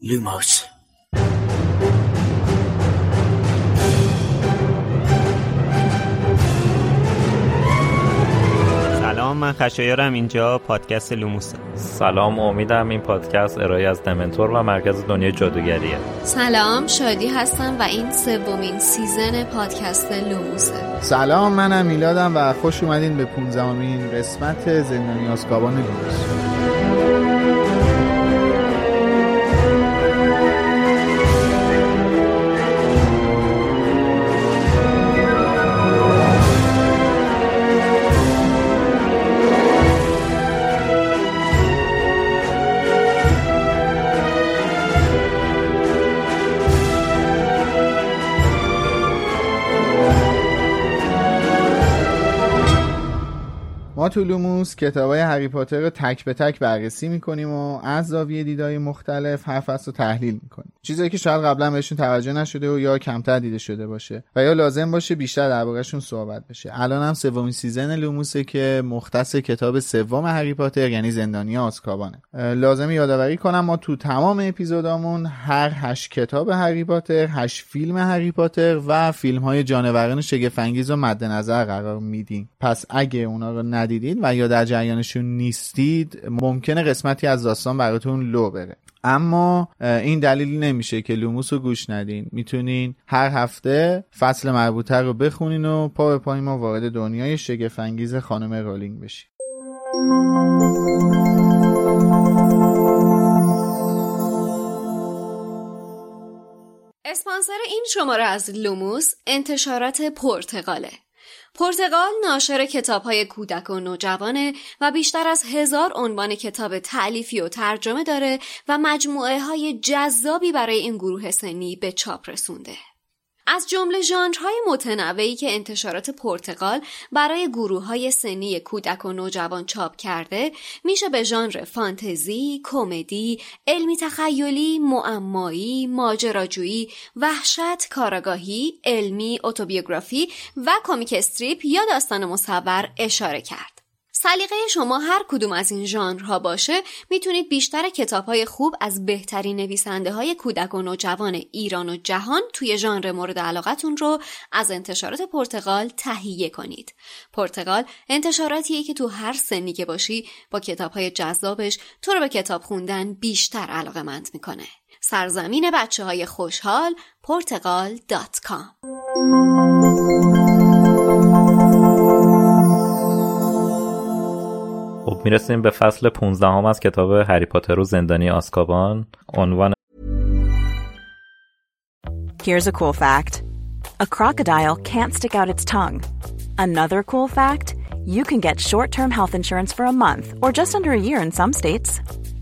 Lumos. سلام من خشایارم. اینجا پادکست لوموسه سلام امیدم این پادکست ارائه از دمنتور و مرکز دنیای جادوگریه. سلام شادی هستم و این سومین season پادکست لوموسه سلام منم میلادم و خوش اومدین به 15 قسمت زندانی آسکابان لوموس. ما تو لوموس کتاب های هری پاتر رو تک به تک بررسی می‌کنیم و از زاویه دیدهای مختلف هر فصل رو تحلیل می‌کنیم. چیزایی که شاید قبلا بهشون توجه نشده و یا کمتر دیده شده باشه و یا لازم باشه بیشتر درباره‌شون صحبت بشه. الان هم سومین season لوموسه که مختص کتاب سوم هری پاتر یعنی زندانی آسکابانه لازم یادآوری کنم ما تو تمام اپیزودامون هر هشت کتاب هری پاتر هشت فیلم هری پاتر و فیلم های جانوران شگفت انگیز رو مد نظر قرار میدیم. پس اگه اونا رو ندیدید و یا در جریانشون نیستید ممکنه قسمتی از داستان براتون لو بره. اما این دلیل نمیشه که لوموس رو گوش ندین. می‌تونین هر هفته فصل مربوطه رو بخونین و پا به پای ما وارد دنیای شگفت‌انگیز خانم رولینگ بشین. اسپانسر این شماره از لوموس انتشارات پرتقاله. پرتقال ناشر کتاب های کودک و نوجوانه و بیشتر از هزار عنوان کتاب تعلیفی و ترجمه داره و مجموعه های جذابی برای این گروه سنی به چاپ رسونده. از جمله ژانرهای متنوعی که انتشارات پرتغال برای گروه های سنی کودک و نوجوان چاپ کرده میشه به ژانر فانتزی، کمدی، علمی تخیلی، معمایی، ماجراجویی، وحشت، کاراگاهی، علمی، اتوبیوگرافی و کمیک استریپ یا داستان مصور اشاره کرد. سلیقه شما هر کدوم از این ژانرها باشه می‌تونید بیشتر کتاب های خوب از بهترین نویسنده های کودک و نوجوان ایران و جهان توی ژانر مورد علاقتون رو از انتشارات پرتغال تهیه کنید. پرتغال انتشاراتیه که تو هر سنی که باشی با کتاب های جذابش تو رو به کتاب خوندن بیشتر علاقه مند می‌کنه. سرزمین بچه های خوشحال پرتغال.com خب میرسیم به فصل 15 هم از کتاب هری پاتر و زندانی آسکابان عنوان Here's a cool fact. A crocodile can't stick out its tongue. Another cool fact, you can get short-term health insurance for a month or just under a year in some states.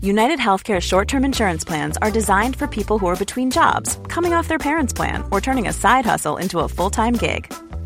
United Healthcare short-term insurance plans are designed for people who are between jobs, coming off their parents' plan, or turning a side hustle into a full-time gig.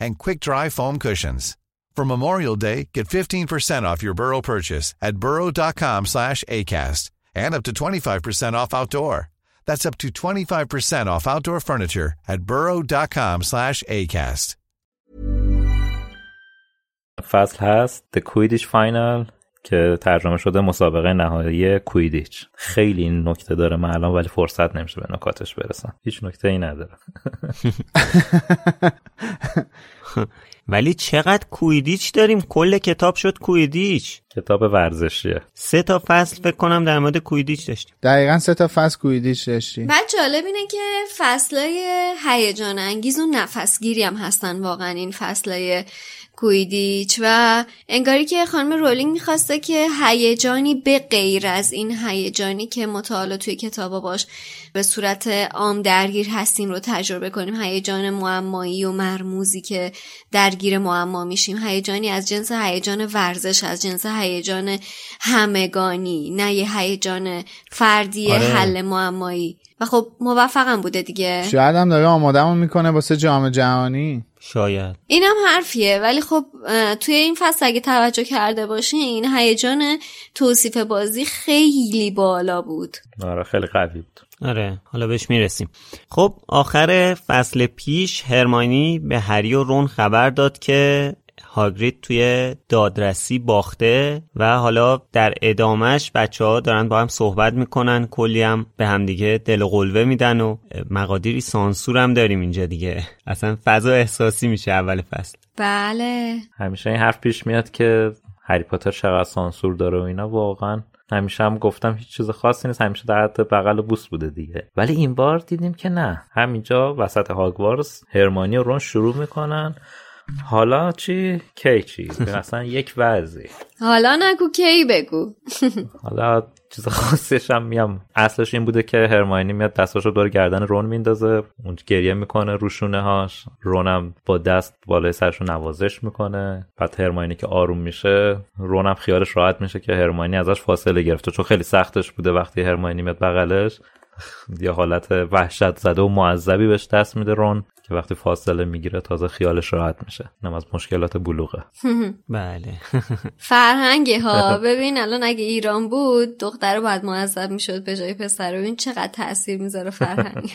and quick-dry foam cushions. For Memorial Day, get 15% off your Burrow purchase at burrow.com slash ACAST and up to 25% off outdoor. That's up to 25% off outdoor furniture at burrow.com slash ACAST. فصل هست The Quidditch Final که ترجمه شده مسابقه نهایی کویدیچ. خیلی این نکته داره من الان ولی فرصت نمیشه به نکاتش برسم. هیچ نکته ای نداره. ولی چقدر کویدیچ داریم؟ کل کتاب شد کویدیچ. کتاب ورزشیه. سه تا فصل فکر کنم در مورد کویدیچ داشتیم. دقیقا سه تا فصل کویدیچ داشتیم. بعد جالب اینه که فصلای هیجان انگیز و نفسگیری هم هستن واقعا این فصلای کویدیچ و انگاری که خانم رولینگ می‌خواسته که هیجانی به غیر از این هیجانی که مطالعه توی کتابا باش به صورت عام درگیر هستیم رو تجربه کنیم. هیجان معمایی و مرموزی که درگیر معما میشیم. هیجانی از جنس هیجان ورزش از جنس هیجان همگانی نه یه هیجان فردی آره. حل معمایی. و خب موفقم بوده دیگه. شاید هم داره آمادمون می‌کنه واسه جام جهانی. شاید. اینم حرفیه ولی خب توی این فصل اگه توجه کرده باشین هیجان توصیف بازی خیلی بالا بود. آره خیلی قوی بود. آره حالا بهش می‌رسیم. خب آخر فصل پیش هرمانی به هری و رون خبر داد که هاگرید توی دادرسی باخته و حالا در ادامش بچه ها دارن با هم صحبت می‌کنن کلی هم به همدیگه دل و قلوه میدن و مقادیری سانسور هم داریم اینجا دیگه. اصلا فضا احساسی میشه اول فصل. بله. همیشه این حرف پیش میاد که هری پاتر چقدر سانسور داره و اینا واقعا همیشه هم گفتم هیچ چیز خاصی نیست همیشه در حد بغل و بوس بوده دیگه. ولی این بار دیدیم که نه. همینجا وسط هاگوارتس هرمانی و رون شروع می‌کنن. حالا چی؟ کی چی اصلا یک وضعی. حالا نگو کی بگو. حالا چیز خاصیش هم میام اصلش این بوده که هرماینی میاد دستاشو دور گردن رون میندازه. اون گریه می‌کنه روشونه هاش رونم با دست بالای سرشو نوازش می‌کنه. بعد هرماینی که آروم میشه رونم خیالش راحت میشه که هرماینی ازش فاصله گرفته. چون خیلی سختش بوده وقتی هرماینی میاد بغلش. یه حالت وحشت زده و معذبی بهش دست میده رون. که وقتی فاصله می‌گیره تازه خیالش راحت میشه. اینم از مشکلات بلوغه. بله. فرهنگه ها. ببین الان اگه ایران بود دختر باید معذب می‌شد به جای پسر. ببین چقدر تاثیر می‌ذاره فرهنگ.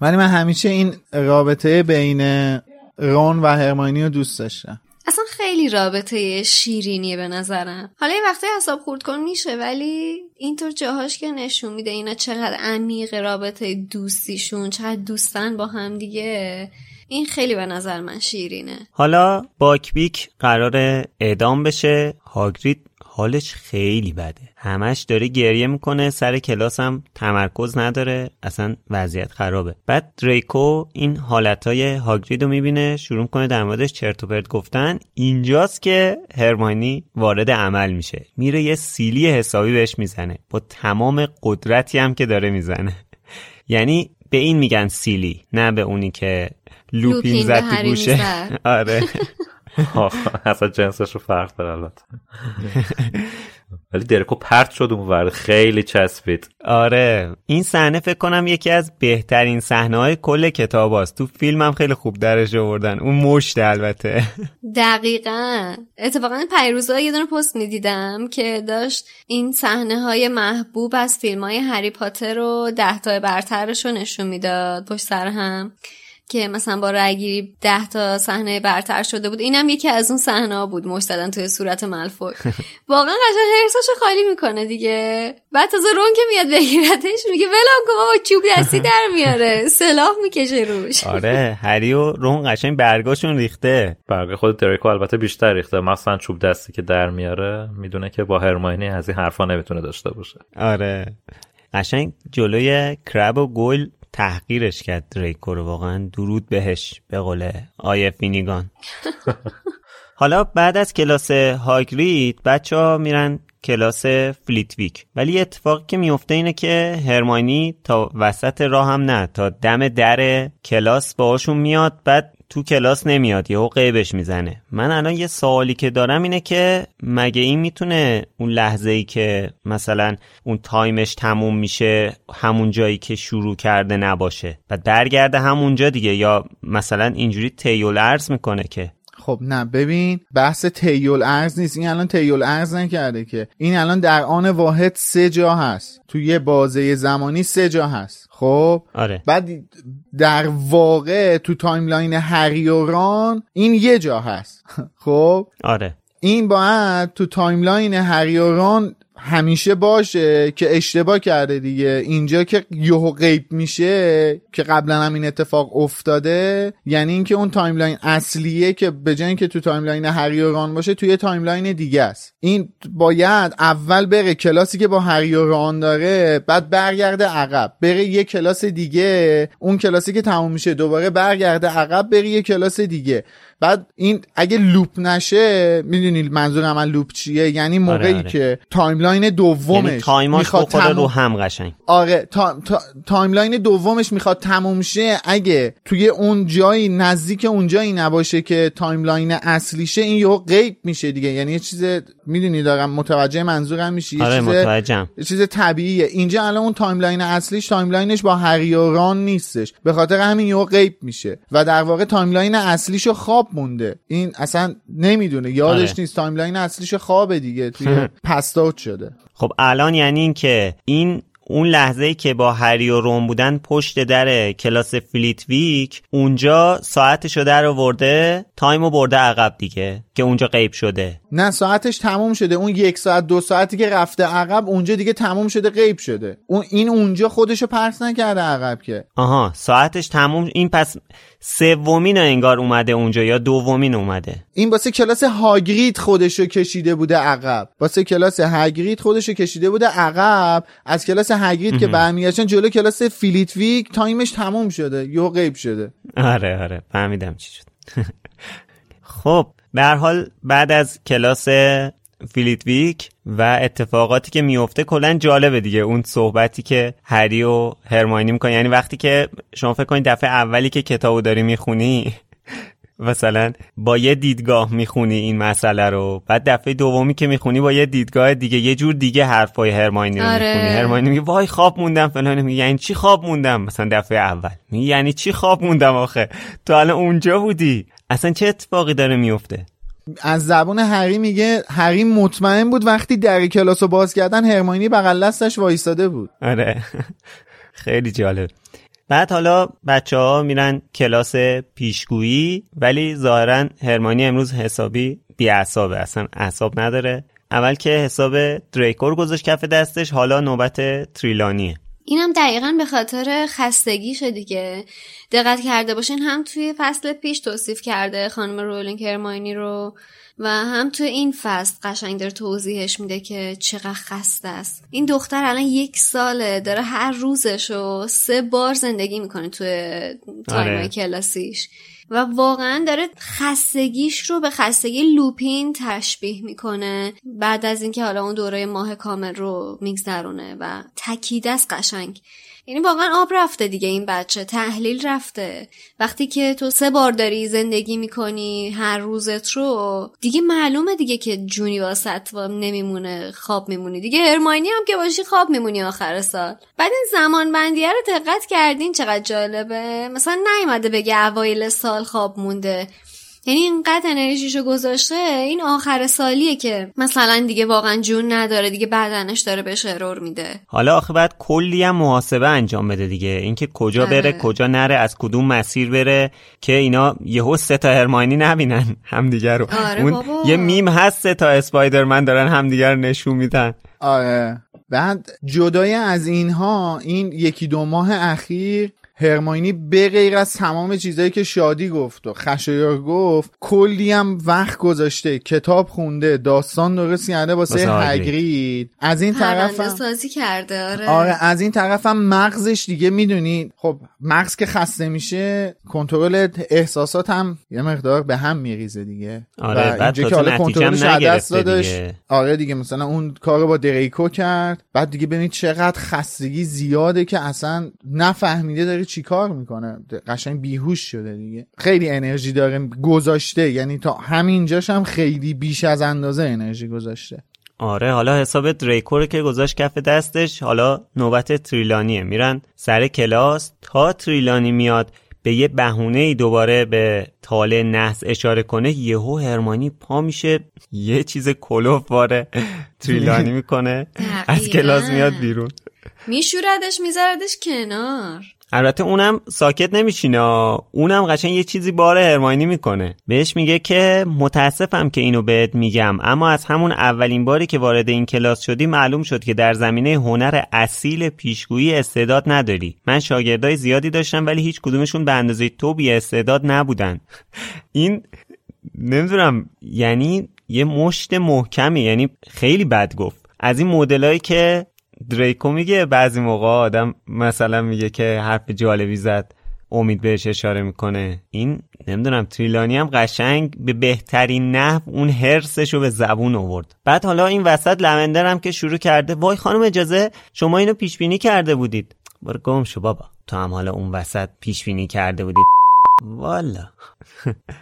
ولی من همیشه این رابطه بین رون و هرماینی رو دوست داشتم. اصلا خیلی رابطه شیرینیه به نظرم. حالا یه وقتی حساب خورد کن میشه ولی اینطور جاهاش که نشون میده اینا چقدر عمیق رابطه دوستیشون چقدر دوستن با هم دیگه این خیلی به نظر من شیرینه. حالا باکبیک قرار اعدام بشه هاگرید حالش خیلی بده. همش داره گریه می‌کنه سر کلاس هم تمرکز نداره اصلا وضعیت خرابه. بعد دریکو این حالتهای هاگرید رو می‌بینه شروع کنه در موردش چرت و پرت گفتن. اینجاست که هرمانی وارد عمل میشه. میره یه سیلی حسابی بهش می‌زنه. با تمام قدرتی هم که داره می‌زنه. یعنی به این میگن سیلی نه به اونی که لوپین زد تو گوشه. آره. اصلا جنسش رو فرق داره البته. ولی درکو پرت شد اون ور خیلی چسبید. آره این صحنه فکر کنم یکی از بهترین صحنه های کل کتاب هاست. تو فیلم هم خیلی خوب درش آوردن. اون مشت البته. دقیقا. اتفاقا پیروزا یه دونه پست می‌دیدم که داشت این صحنه های محبوب از فیلم های هری پاتر رو ده تا برترش رو نشون می‌داد پشت سر هم. که مثلا با رأیگیری ده تا صحنه برتر شده بود اینم یکی از اون صحنه ها بود مشت زدن توی صورت ملفوی واقعا قشنگ هرساشو خالی می‌کنه دیگه. بعد تازه رون که میاد بگیرتش میگه ولم کن با چوب دستی در میاره. سلاح می‌کشه روش. آره هری و رون قشنگ برگاشون ریخته. برگه خود دریکو البته بیشتر ریخته. مثلا چوب دستی که در میاره می‌دونه که با هرماینی از این حرفا نمی‌تونه داشته باشه. آره. قشنگ جلوی کرب و گویل تحقیرش کرد دریکو رو. واقعا درود بهش به قول آقای فینیگان. حالا بعد از کلاس هاگرید بچه ها میرن کلاس فلیتویک. ولی اتفاقی که میفته اینه که هرماینی تا وسط راه هم نه تا دم در کلاس باهاشون میاد بعد تو کلاس نمیاد یهو غیبش می‌زنه. من الان یه سوالی که دارم اینه که مگه این می‌تونه اون لحظه ای که مثلا اون time ش تموم میشه همون جایی که شروع کرده نباشه؟ و برگرده همونجا دیگه یا مثلا اینجوری طی‌الارض می‌کنه که خب نه ببین بحث طی‌الارض نیست. این الان طی‌الارض نکرده که. این الان در آن واحد سه جا هست. تو یه بازه زمانی سه جا هست. خب؟ آره. بعد در واقع تو timeline هری و ران این یه جا هست. خب؟ آره. این باید تو timeline هری و ران همیشه باشه که اشتباه کرده دیگه. اینجا که یهو غیب میشه که قبلا هم این اتفاق افتاده یعنی اینکه اون timeline اصلیه که به جای اینکه تو timeline هری و ران باشه توی timeline دیگه است. این باید اول بره کلاسی که با هری و ران داره بعد برگرده عقب. بره یه کلاس دیگه اون کلاسی که تموم میشه دوباره برگرده عقب بره یه کلاس دیگه. بعد این اگه loop نشه می‌دونی منظور من loop چیه؟ یعنی آره، موقعی آره. که timeline دومش یعنی time اش رو هم قشنگ. آره تا... تا... timeline دومش می‌خواد تموم شه اگه توی اون جایی نزدیک اون جایی نباشه که timeline اصلیشه این یهو غیب میشه دیگه. یعنی یه چیز می‌دونی دارم متوجه منظورم میشی؟ آره متوجهم. یه چیز طبیعیه. اینجا الان اون timeline اصلیش timeline ش با هری و ران نیستش. به خاطر همین یهو غیب میشه. و در واقع timeline اصلیشو خواب مونده. این اصلا نمی‌دونه. یادش آره. نیست. timeline اصلیش خوابه دیگه. توی passed out شده. خب الان یعنی این که این اون لحظه ای که با هری و رون بودن پشت در کلاس فلیت ویک اونجا ساعتشو در آورده time و برده عقب دیگه که اونجا غیب شده. نه ساعتش تموم شده. اون یک ساعت دو ساعتی که رفته عقب اونجا دیگه تموم شده غیب شده. اون این اونجا خودشو پرت نکرده عقب که. آها ساعتش تموم این پس سومین انگار اومده اونجا یا دومین اومده؟ این واسه کلاس هاگرید خودشو کشیده بوده عقب. واسه کلاس هاگرید خودشو کشیده بوده عقب. از کلاس هاگرید که برمیگشتن جلو کلاس فیلیت ویک time ش تموم شده. یا غیب شده. آره آره. فهمیدم چی شد. خب به حال بعد از کلاس فیلیتویک و اتفاقاتی که میفته کلا جالبه دیگه. اون صحبتی که هری و هرماینی می‌کنه یعنی وقتی که شما فکر کنید دفعه اولی که کتابو داری می‌خونی مثلا با یه دیدگاه می‌خونی این مسئله رو. بعد دفعه دومی که می‌خونی با یه دیدگاه دیگه. یه جور دیگه حرفای هرماینی رو آره. می‌خونی. هرماینی میگه وای خواب موندم فلان. میگه یعنی چی خواب موندم؟ مثلا دفعه اول. میگه یعنی چی خواب موندم آخه؟ تو الان اونجا بودی. اصلا چه اتفاقی داره میفته از زبون هری میگه هری مطمئن بود وقتی در کلاس رو باز کردن هرماینی بغل دستش وایستاده بود. آره. خیلی جالب. بعد حالا بچه ها میرن کلاس پیشگویی ولی ظاهرا هرمانی امروز حسابی بی اصابه اصلا اعصاب نداره. اول که حساب دریکور گذاشت کف دستش حالا نوبت تریلانیه. اینم دقیقا به خاطر خستگیشه دیگه. دقت کرده باشین هم توی فصل پیش توصیف کرده خانم رولینگ هرماینی رو و هم توی این فصل قشنگ داره توضیحش میده که چقدر خسته است. این دختر الان یک ساله داره هر روزش رو سه بار زندگی می‌کنه توی تایم آره. کلاسیش. و واقعا داره خستگیش رو به خستگی لوپین تشبیه می‌کنه. بعد از اینکه حالا اون دوره ماه کامل رو میگذرونه و تکیده است قشنگ یعنی واقعا آب رفته دیگه این بچه تحلیل رفته. وقتی که تو سه بار داری زندگی می‌کنی هر روزت رو دیگه معلومه دیگه که جونی واسط نمیمونه خواب میمونی. دیگه هرماینی هم که باشی خواب میمونی آخر سال. بعد این زمان بندیه رو دقت کردین چقدر جالبه. مثلا نیومده بگه اوایل سال خواب مونده. یعنی اینقدر انرژیشو گذاشته این آخر سالیه که مثلا دیگه واقعا جون نداره دیگه بدنش داره بهش ارور میده. حالا آخه بعد کلی هم محاسبه انجام بده دیگه. اینکه کجا بره آره. کجا نره از کدوم مسیر بره که اینا یهو سه تا هرماینی نبینن همدیگه رو. آره اون یه میم هست سه تا اسپایدرمن دارن همدیگه رو نشون میدن. آره. بعد جدای از اینها این یکی دو ماه اخیر هرماینی به غیر از تمام چیزایی که شادی گفت و خشایار گفت کلی هم وقت گذاشته کتاب خونده داستان درست کرده واسه هگرید. از این طرف سازی کرده آره. آره از این طرف هم مغزش دیگه می‌دونی. خب مغز که خسته میشه کنترل احساسات هم یه مقدار به هم میریزه دیگه. آره و بعد که حالا کنترلش دست دادش. آره دیگه مثلا اون کارو با دریکو کرد. بعد دیگه ببینید چقدر خستگی زیاده که اصلا نفهمیده داره چیکار می‌کنه؟ قشنگ بیهوش شده دیگه. خیلی انرژی داره گذاشته. یعنی تا همینجاش هم خیلی بیش از اندازه انرژی گذاشته. آره حالا حساب دریکور که گذاشت کف دستش حالا نوبت تریلانیه. میرن سر کلاس. تا تریلانی میاد به یه بهونه ای دوباره به تاله نحس اشاره کنه یهو هرمانی پا میشه. یه چیز کلوف واره تریلانی می‌کنه. از کلاس میاد بیرون. میشوردش میذاردش کنار. البته اونم ساکت نمیشینه اونم قشنگ یه چیزی بار هرماینی می‌کنه. بهش میگه که متاسفم که اینو بهت میگم اما از همون اولین باری که وارد این کلاس شدی معلوم شد که در زمینه هنر اصیل پیشگویی استعداد نداری. من شاگردای زیادی داشتم ولی هیچ کدومشون به اندازه تو بی استعداد نبودن. این نمی‌دونم یعنی یه مشت محکمی یعنی خیلی بد گفت. از این مدلایی که دریکو میگه بعضی موقع آدم مثلا میگه که حرف جالبی زد امید بهش اشاره می‌کنه. این نمی‌دونم تریلانی هم قشنگ به بهترین نحو اون هرسش رو به زبون آورد. بعد حالا این وسط لوندر هم که شروع کرده وای خانم اجازه شما اینو پیش بینی کرده بودید. برو گم شو بابا. تو هم حالا اون وسط پیش بینی کرده بودید. والا.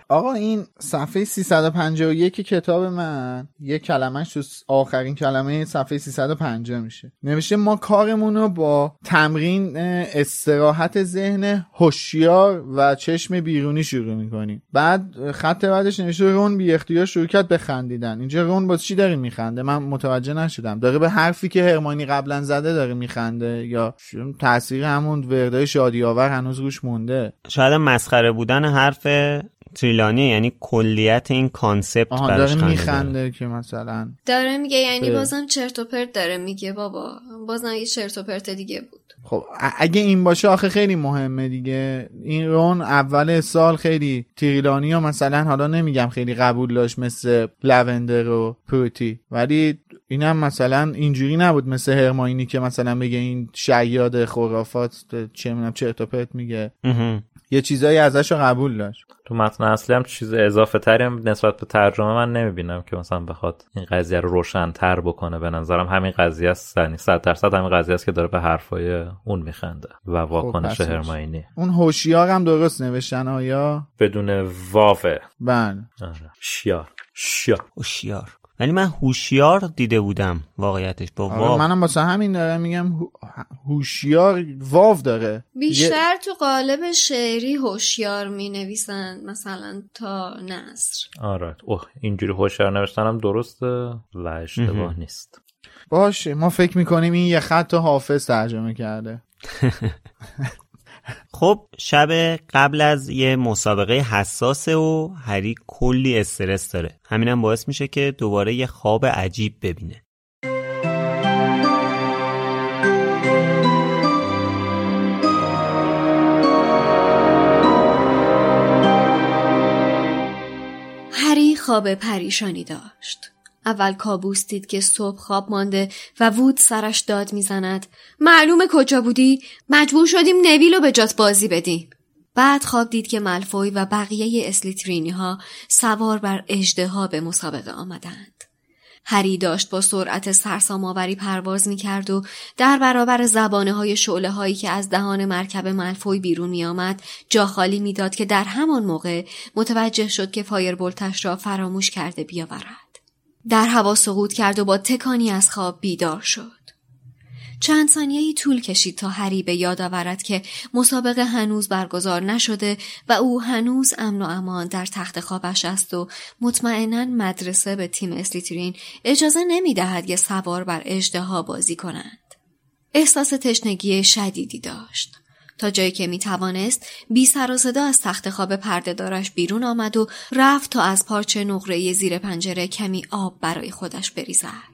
آقا این صفحه 351 کتاب من یه کلمهش تو آخرین کلمه صفحه 350 میشه. نوشته ما کارمون رو با تمرین استراحت ذهن هوشیار و چشم بیرونی شروع می‌کنیم. بعد خط بعدش نوشته رون بی اختیار شروع کرد بخندیدن اینجا رون با چی داره میخنده؟ من متوجه نشدم. داره به حرفی که هرمانی قبلا زده داره میخنده یا تاثیر همون وردای شادی آور هنوز روش مونده؟ شاید مسخره بودن حرف تریلانی یعنی کلیت این concept داره میخنده که مثلا داره میگه یعنی بازم چرت و پرت داره میگه بابا. بازم یه چرت و پرت دیگه بود. خب اگه این باشه آخه خیلی مهمه دیگه. این رون اول سال خیلی تریلانی ها مثلا حالا نمیگم خیلی قبول داشت مثل لوندر و پروتی ولی اینم مثلا اینجوری نبود مثل هرماینی که مثلا بگه این شیاد خرافات چه می‌دونم چرت و پرت میگه. یه چیزایی ازش رو قبول داشت. تو متن اصلی هم چیز اضافه تری هم نسبت به ترجمه من نمی‌بینم که مثلا بخواد این قضیه رو روشن تر بکنه. به نظرم همین قضیه است. یعنی 100 درصد همین قضیه است که داره به حرفای اون میخنده و خب، واکنش خب هرماینی اون هوشیار هم درست نوشتن آیا؟ بدون واوه. بله. آره. شیار. شیار. هوشیار. ولی من هوشیار دیده بودم واقعیتش. با آره، واو. منم واسه همین دارم میگم هوشیار واو داره. بیشتر تو قالب شعری هوشیار می نویسن مثلا تا نصر آره. اوه اینجوری هوشیار نوشتنم درسته و اشتباه نیست. باشه ما فکر می‌کنیم این یه خط حافظ ترجمه کرده. خب شب قبل از یه مسابقه حساسه و هری کلی استرس داره. همینم باعث میشه که دوباره یه خواب عجیب ببینه. هری خواب پریشانی داشت. اول کابوس دید که صبح خواب مانده و وود سرش داد می‌زند. معلومه کجا بودی؟ مجبور شدیم نویلو به جات بازی بدیم. بعد خواب دید که ملفوی و بقیه اسلیترینی ها سوار بر اجده به مسابقه آمدند. هری داشت با سرعت سرسامآوری پرواز می کرد و در برابر زبانه های شعله هایی که از دهان مرکب ملفوی بیرون می آمد جا خالی می‌داد که در همان موقع متوجه شد که فایربولتش را فراموش کرده بیاورد. در هوا سقوط کرد و با تکانی از خواب بیدار شد. چند ثانیه طول کشید تا هری به یاد آورد که مسابقه هنوز برگزار نشده و او هنوز امن و امان در تخت خوابش است و مطمئنا مدرسه به تیم اسلیترین اجازه نمی دهد یه سوار بر اجده بازی کنند. احساس تشنگی شدیدی داشت. تا جایی که می توانست بی سر و صدا از تخت خواب پرده دارش بیرون آمد و رفت تا از پارچه نقره زیر پنجره کمی آب برای خودش بریزد.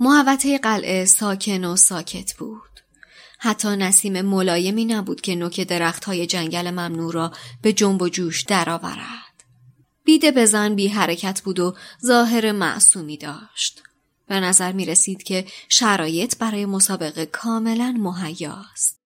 محوطه قلعه ساکن و ساکت بود. حتی نسیم ملایمی نبود که نوک درخت های جنگل ممنوع را به جنب و جوش درآورد. بیده بزن بی حرکت بود و ظاهر معصومی داشت. به نظر می رسید که شرایط برای مسابقه کاملا مهیاست.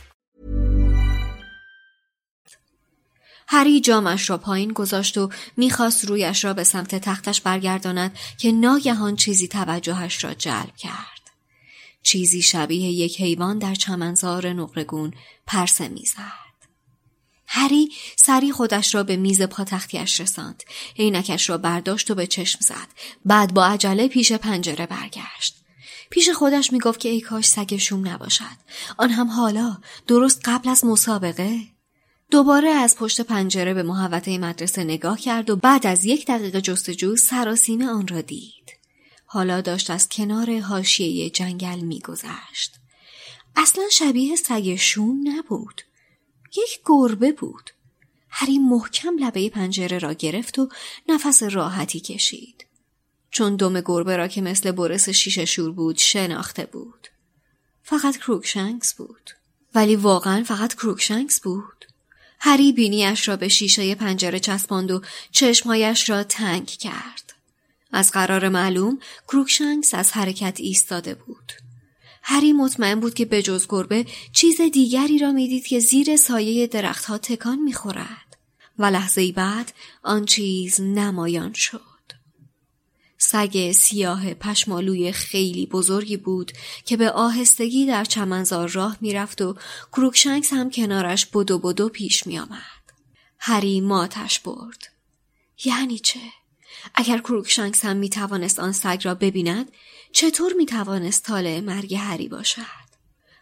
هری جامش را پایین گذاشت و می‌خواست رویش را به سمت تختش برگرداند که ناگهان چیزی توجهش را جلب کرد. چیزی شبیه یک حیوان در چمنزار نقرگون پرسه می‌زد. هری سری خودش را به میز پاتختیش رساند. عینکش را برداشت و به چشم زد. بعد با عجله پیش پنجره برگشت. پیش خودش می‌گفت که ای کاش سگ شوم نباشد. آن هم حالا درست قبل از مسابقه. دوباره از پشت پنجره به محوطه مدرسه نگاه کرد و بعد از یک دقیقه جستجو سراسیمه آن را دید. حالا داشت از کنار حاشیه جنگل میگذشت. اصلا شبیه سگ شوم نبود. یک گربه بود. هری محکم لبه پنجره را گرفت و نفس راحتی کشید. چون دم گربه را که مثل برس شیشه شور بود شناخته بود. فقط کروکشنکس بود. ولی واقعا فقط کروکشنکس بود. هری بینیش را به شیشه پنجره چسباند و چشمهایش را تنگ کرد. از قرار معلوم کروکشنکس از حرکت ایستاده بود. هری مطمئن بود که به جز گربه چیز دیگری را می‌دید که زیر سایه درختها تکان می‌خورد و لحظه بعد آن چیز نمایان شد. سگ سیاه پشمالوی خیلی بزرگی بود که به آهستگی در چمنزار راه می‌رفت و کروکشنکس هم کنارش بدو بدو پیش میآمد. هری ماتش برد. یعنی چه؟ اگر کروکشنکس هم می‌توانست آن سگ را ببیند چطور می‌توانست طالع مرگ هری باشد؟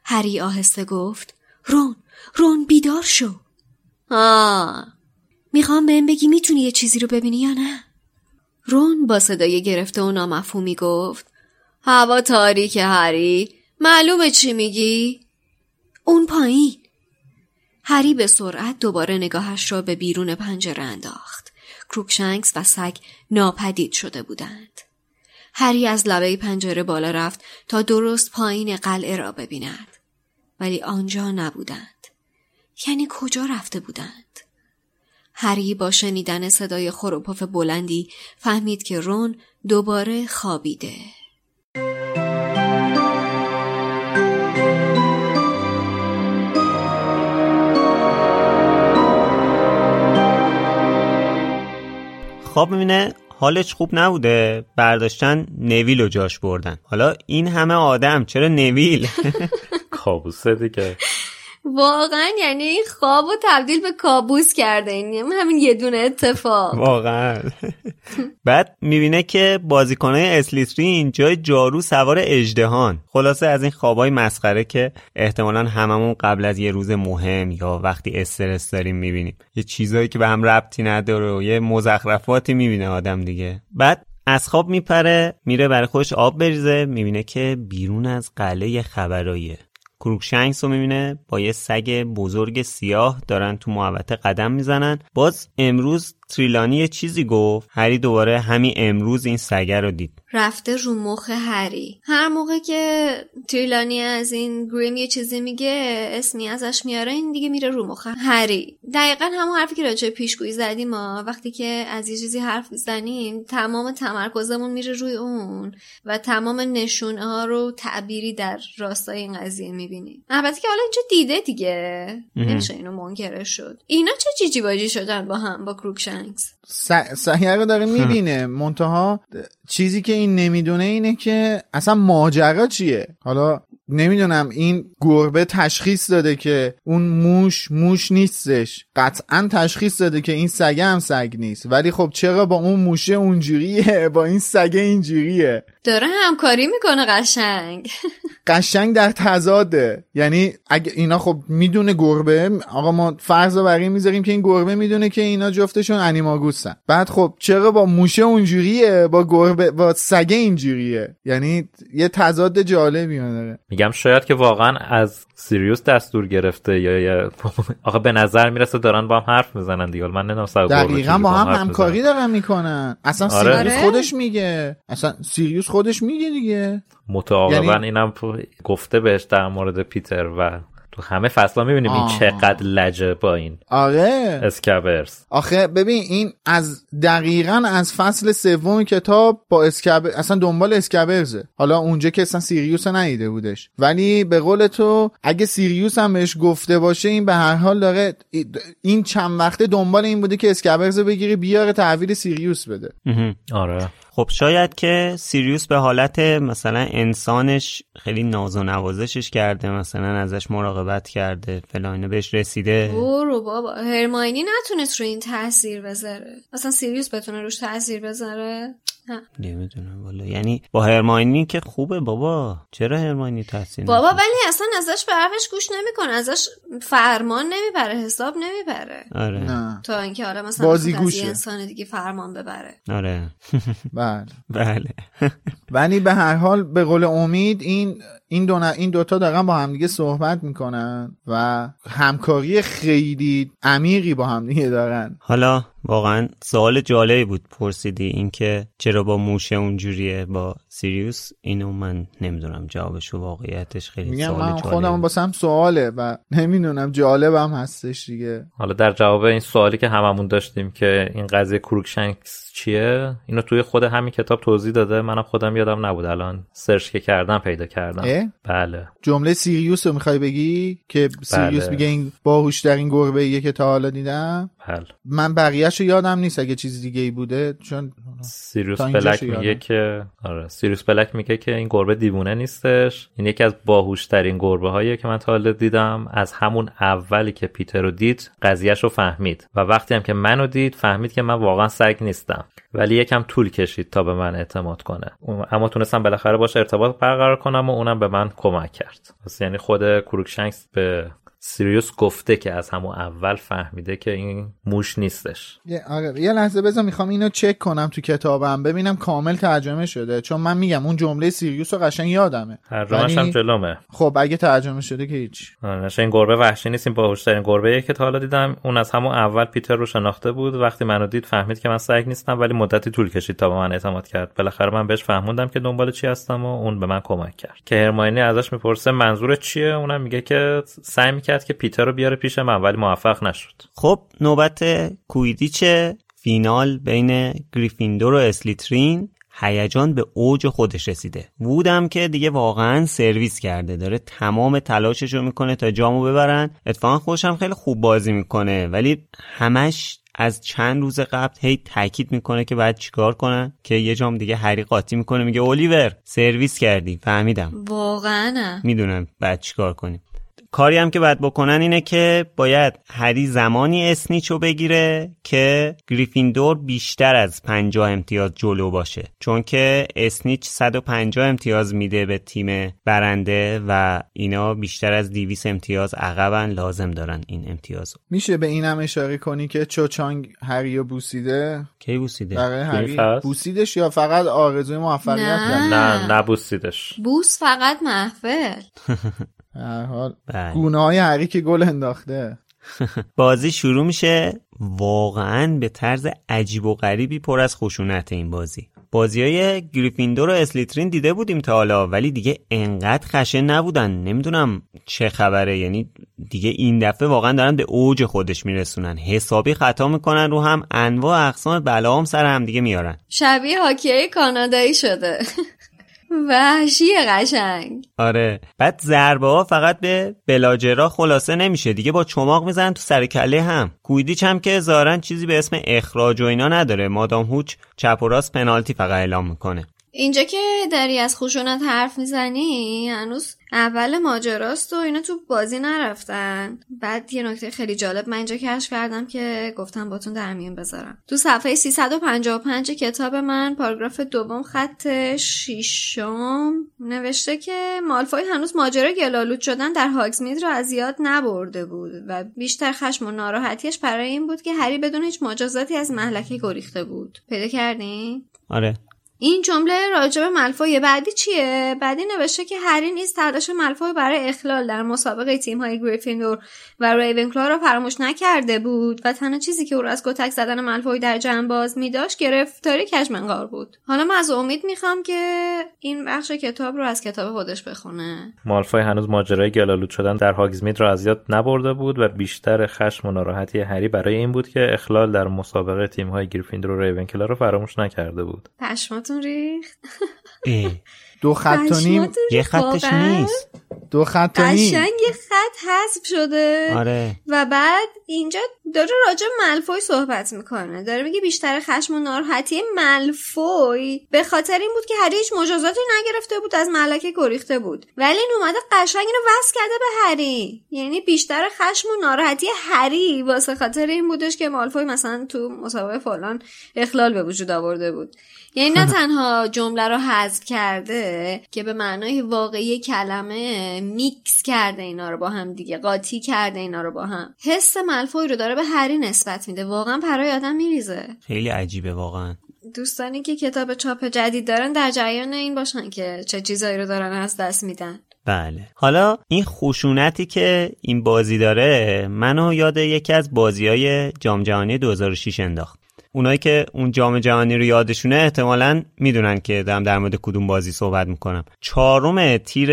هری آهسته گفت رون رون بیدار شو آه می‌خوام بهم بگی می‌تونی یه چیزی رو ببینی یا نه؟ رون با صدای گرفته و نامفهومی گفت هوا تاریک هری. معلومه چی میگی؟ اون پایین. هری به سرعت دوباره نگاهش را به بیرون پنجره انداخت. کروکشنکس و سگ ناپدید شده بودند. هری از لبه پنجره بالا رفت تا درست پایین قلعه را ببیند. ولی آنجا نبودند. یعنی کجا رفته بودند؟ هری با شنیدن صدای خروپف بلندی فهمید که رون دوباره خوابیده. خواب می‌بینه؟ حالش خوب نبوده. برداشتن نویل و جاش بردن. حالا این همه آدم چرا نویل؟ کابوسه دیگه. واقعا یعنی خواب و تبدیل به کابوس کرده این. همین یه دونه اتفاق. واقعا. بعد می‌بینه که بازیکنهای اسلیترین جای جارو سوار اجدهان خلاصه از این خوابای مسخره که احتمالا هممون قبل از یه روز مهم یا وقتی استرس داریم می‌بینیم. یه چیزایی که به هم ربطی نداره و یه مزخرفاتی می‌بینه آدم دیگه. بعد از خواب میپره میره برای خودش آب بریزه می‌بینه که بیرون از قلعه خبراییه. کروکشنگس رو می‌بینه با یه سگ بزرگ سیاه دارن تو محوطه قدم می‌زنن. باز امروز تریلانی یه چیزی گفت؟ هری دوباره همین امروز این سگه رو دید. رفته رو مخ هری. هر موقع که تریلانی از این گریم یه چیزی میگه اسمی ازش میاره این دیگه میره رو مخ هری. دقیقا همون حرفی که راجع پیشگویی زدیم ما وقتی که از یه چیزی حرف زنیم تمام تمرکزمون میره روی اون و تمام نشونه ها رو تعبیری در راستای این قضیه می‌بینیم. البته که حالا اینجا دیده دیگه. نمیشه اینو منکره شد. اینا چه جیجی باجی شدن با هم با کروکشنکس صحنه رو داره می‌بینه. منتها چیزی که این نمی‌دونه اینه که اصلا ماجرا چیه؟ حالا نمی‌دونم این گربه تشخیص داده که اون موش موش نیستش. قطعا تشخیص داده که این سگه هم سگ نیست. ولی خب چرا با اون موشه اونجوریه؟ با این سگه اینجوریه. داره همکاری می‌کنه قشنگ. قشنگ در تضاده. یعنی اگه اینا خب می‌دونه گربه آقا ما فرض رو برای می‌ذاریم که این گربه می‌دونه که اینا جفتشون انیماگوسن بعد خب چرا با موشه اونجوریه؟ با گربه با سگه اینجوریه. یعنی یه تضاد جالبی داره. میگم شاید که واقعا از سیریوس دستور گرفته یا یا آخه به نظر می‌رسه دارن با هم حرف می‌زنن دیگه. من نمی‌دونم دقیقا با هم همکاری دارن می‌کنن. اصلا آره. سیریوس خودش میگه. اصلا سیریوس خودش میگه دیگه. متعاقبا یعنی- اینم گفته بهش در مورد پیتر و تو همه فصلا می‌بینیم این. چقدر لجه با این آره. اسکبرز آخه ببین این از دقیقا از فصل سوم کتاب با اسکب اصلا دنبال اسکبرزه حالا اونجا که اصلا سیریوس رو ندیده بودش. ولی به قول تو اگه سیریوس هم بهش گفته باشه این به هر حال داره این چند وقته دنبال این بوده که اسکبرز رو بگیره بیاره تحویل سیریوس بده. آره. خب شاید که سیریوس به حالت مثلا انسانش خیلی ناز و نوازشش کرده مثلا ازش مراقبت کرده فلانه بهش رسیده. برو بابا هرماینی نتونست رو این تاثیر بذاره. مثلا سیریوس بتونه روش تاثیر بذاره؟ نه. نمی‌دونم والا. یعنی با هرماینی که خوبه بابا. چرا هرماینی تحصیل بابا ولی اصلا ازش به حرفش گوش نمی‌کنه. ازش فرمان نمی‌بره حساب نمی‌بره. آره. نه. تا اینکه حالا مثلا بازی گوشه. انسان دیگه فرمان ببره. آره. بله. بله. ولی به هر حال به قول امید این این دو ن- این دوتا دارن با همدیگه صحبت می‌کنن و همکاری خیلی عمیقی با همدیگه دارن. حالا واقعا سوال جالبی بود پرسیدی اینکه چرا با موشه اونجوریه با سیریوس اینو من نمی‌دونم جوابش و واقعیتش خیلی میگم سوال من خودم. واسم سواله و نمی‌دونم جالبم هستش دیگه. حالا در جواب این سوالی که هممون داشتیم که این قضیه کروکشنکس چیه؟ اینو توی خود همین کتاب توضیح داده. منم خودم یادم نبود. الان search که کردم پیدا کردم. اه؟ بله. جمله سیریوس رو می‌خوای بگی؟ که سیریوس بله. میگه این باهوش در این گربه ایه که تا حالا دیدم؟ بله. من بقیهش رو یادم نیست اگه چیز دیگه ای بوده چون سیریوس بلک میگه. که آره سیریوس بلک میگه که این گربه دیوونه نیستش. این یکی از باهوشترین گربه هایی که من تا حالا دیدم. از همون اولی که پیتر رو دید قضیهش رو فهمید. و وقتی هم که منو دید فهمید که من واقعا سگ نیستم. ولی یکم طول کشید تا به من اعتماد کنه. اما تونستم بالاخره باش ارتباط برقرار کنم و اونم به من کمک کرد. پس یعنی خود کروکشنکس به سیریوس گفته که از همون اول فهمیده که این موش نیستش. یه, آره. یه لحظه بذار می‌خوام اینو چک کنم تو کتابم ببینم کامل ترجمه شده. چون من میگم اون جمله سیریوس رو قشنگ یادمه. ترجمهش هم ولی- جلومه. خب اگه ترجمه شده که هیچ. آره، این گربه وحشی نیست این باهوشترین گربه که تا حالا دیدم اون از همون اول پیتر رو شناخته بود. وقتی منو دید فهمید که من سگ نیستم ولی مدتی طول کشید تا به من اعتماد کرد. بالاخره من بهش فهموندم که دنبال چی هستم و اون به من کمک کرد. که هرماینی ازش می‌پرسه منظور چیه؟ اونم میگه که سعی می‌کرد که پیتر رو بیاره پیش من ولی موفق نشد. خب نوبت کویدیچ فینال بین گریفیندور و اسلیترین هیجان به اوج خودش رسیده. وودم که دیگه واقعا سرویس کرده. داره تمام تلاشش رو می‌کنه تا جامو ببرن. اتفاقا خودش هم خیلی خوب بازی می‌کنه. ولی همش از چند روز قبل هی تاکید می‌کنه که باید چیکار کنن که یه جام دیگه هری قاطی می‌کنه. میگه اولیور سرویس کردی. فهمیدم. واقعا. می‌دونم بعد چیکار کنیم. کاری هم که باید بکنن اینه که باید هری زمانی اسنیچ رو بگیره که گریفیندور بیشتر از 50 امتیاز جلو باشه. چون که اسنیچ 150 امتیاز میده به تیم برنده و اینا بیشتر از 200 امتیاز عقبن لازم دارن این امتیاز. میشه به اینم اشاره کنی که چوچانگ هری رو بوسیده؟ کی بوسیده؟ برای هری؟ بوسیدش یا فقط آرزوی موفقیت؟ نه. نه. نبوسیدش بوس فقط محفل. هر حال. بله. گونه های هری که گل انداخته. بازی شروع میشه. واقعا به طرز عجیب و غریبی پر از خشونت این بازی. بازی های گریفیندور و اسلیترین دیده بودیم تا حالا ولی دیگه انقدر خشن نبودن. نمی‌دونم چه خبره. یعنی دیگه این دفعه واقعا دارن به اوج خودش میرسونن. حسابی خطا می‌کنن رو هم. انواع اقسام بلا هم سر هم دیگه میارن. شبیه هاکی کانادایی شده. وحشی قشنگ. آره. بعد ضربه ها فقط به بلاجرا خلاصه نمیشه. دیگه با چماق می‌زنن تو سر کله هم. کویدیچ هم که ظاهرا چیزی به اسم اخراج و اینا نداره. مادام هوچ چپ و راست پنالتی فقط اعلام می‌کنه. اینجا که داری از خشونت حرف می‌زنی هنوز اول ماجراست و اینا تو بازی نرفتن. بعد یه نکته خیلی جالب من اینجا کشف کردم که گفتم باتون در میون بذارم. تو صفحه 355 کتاب من پاراگراف دوم خط شیشم نوشته که مالفوی هنوز ماجرا گلالود شدن در هاگزمید رو از یاد نبرده بود و بیشتر خشم و ناراحتیش برای این بود که هری بدون هیچ مجازاتی از محلکه گریخته بود. پیدا کردین آره. این جمله راجب ملفوی بعدی چیه؟ بعدی نوشته که هری نیز تلاش ملفوی برای اخلال در مسابقه تیم های گریفیندور و ریونکلا را فراموش نکرده بود و تنها چیزی که او را از کتک زدن ملفوی در جمع باز می داشت گرفتاری کشمنگار بود. حالا من از امید می‌خوام که این بخش کتاب رو از کتاب خودش بخونه. مالفوی هنوز ماجرای گلالود شدن در هاگزمید را از یاد نبرده بود و بیشتر خشم و ناراحتی هری برای این بود که اخلال در مسابقه تیم های گریفیندور و ریونکلا را فراموش نکرده بود. پشماتون ریخت. دو خط و نیم. یه خطش نیست. دو خط و نیم. قشنگ یه خط حذف شده. آره. و بعد اینجا داره راجع ملفوی صحبت می‌کنه. داره میگه بیشتر خشم و ناراحتی ملفوی به خاطر این بود که هری هیچ مجازاتی نگرفته بود از ملکه گریخته بود. ولی این اومده قشنگ اینو وصل کرده به هری. یعنی بیشتر خشم و ناراحتی هری واسه خاطر این بودش که مالفوی مثلا تو مسابقه فلان اخلال به وجود آورده بود. یعنی نه تنها جمله رو حذف کرده که به معنای واقعی کلمه میکس کرده اینا رو با هم دیگه قاطی کرده اینا رو با هم. حس ملفوی رو داره به هری نسبت میده. واقعا پرای آدم میریزه. خیلی عجیبه واقعا. دوستانی که کتاب چاپ جدید دارن در جریان این باشن که چه چیزایی رو دارن از دست میدن. بله. حالا این خشونتی که این بازی داره منو یاد یکی از بازی های جام جهانی 2006 انداخت. اونایی که اون جام جهانی رو یادشونه احتمالا می‌دونن که دارم در مورد کدوم بازی صحبت می‌کنم. چهارم تیر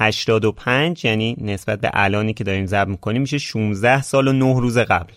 85 یعنی نسبت به الانی که داریم ضبط می‌کنیم میشه 16 سال و 9 روز قبل.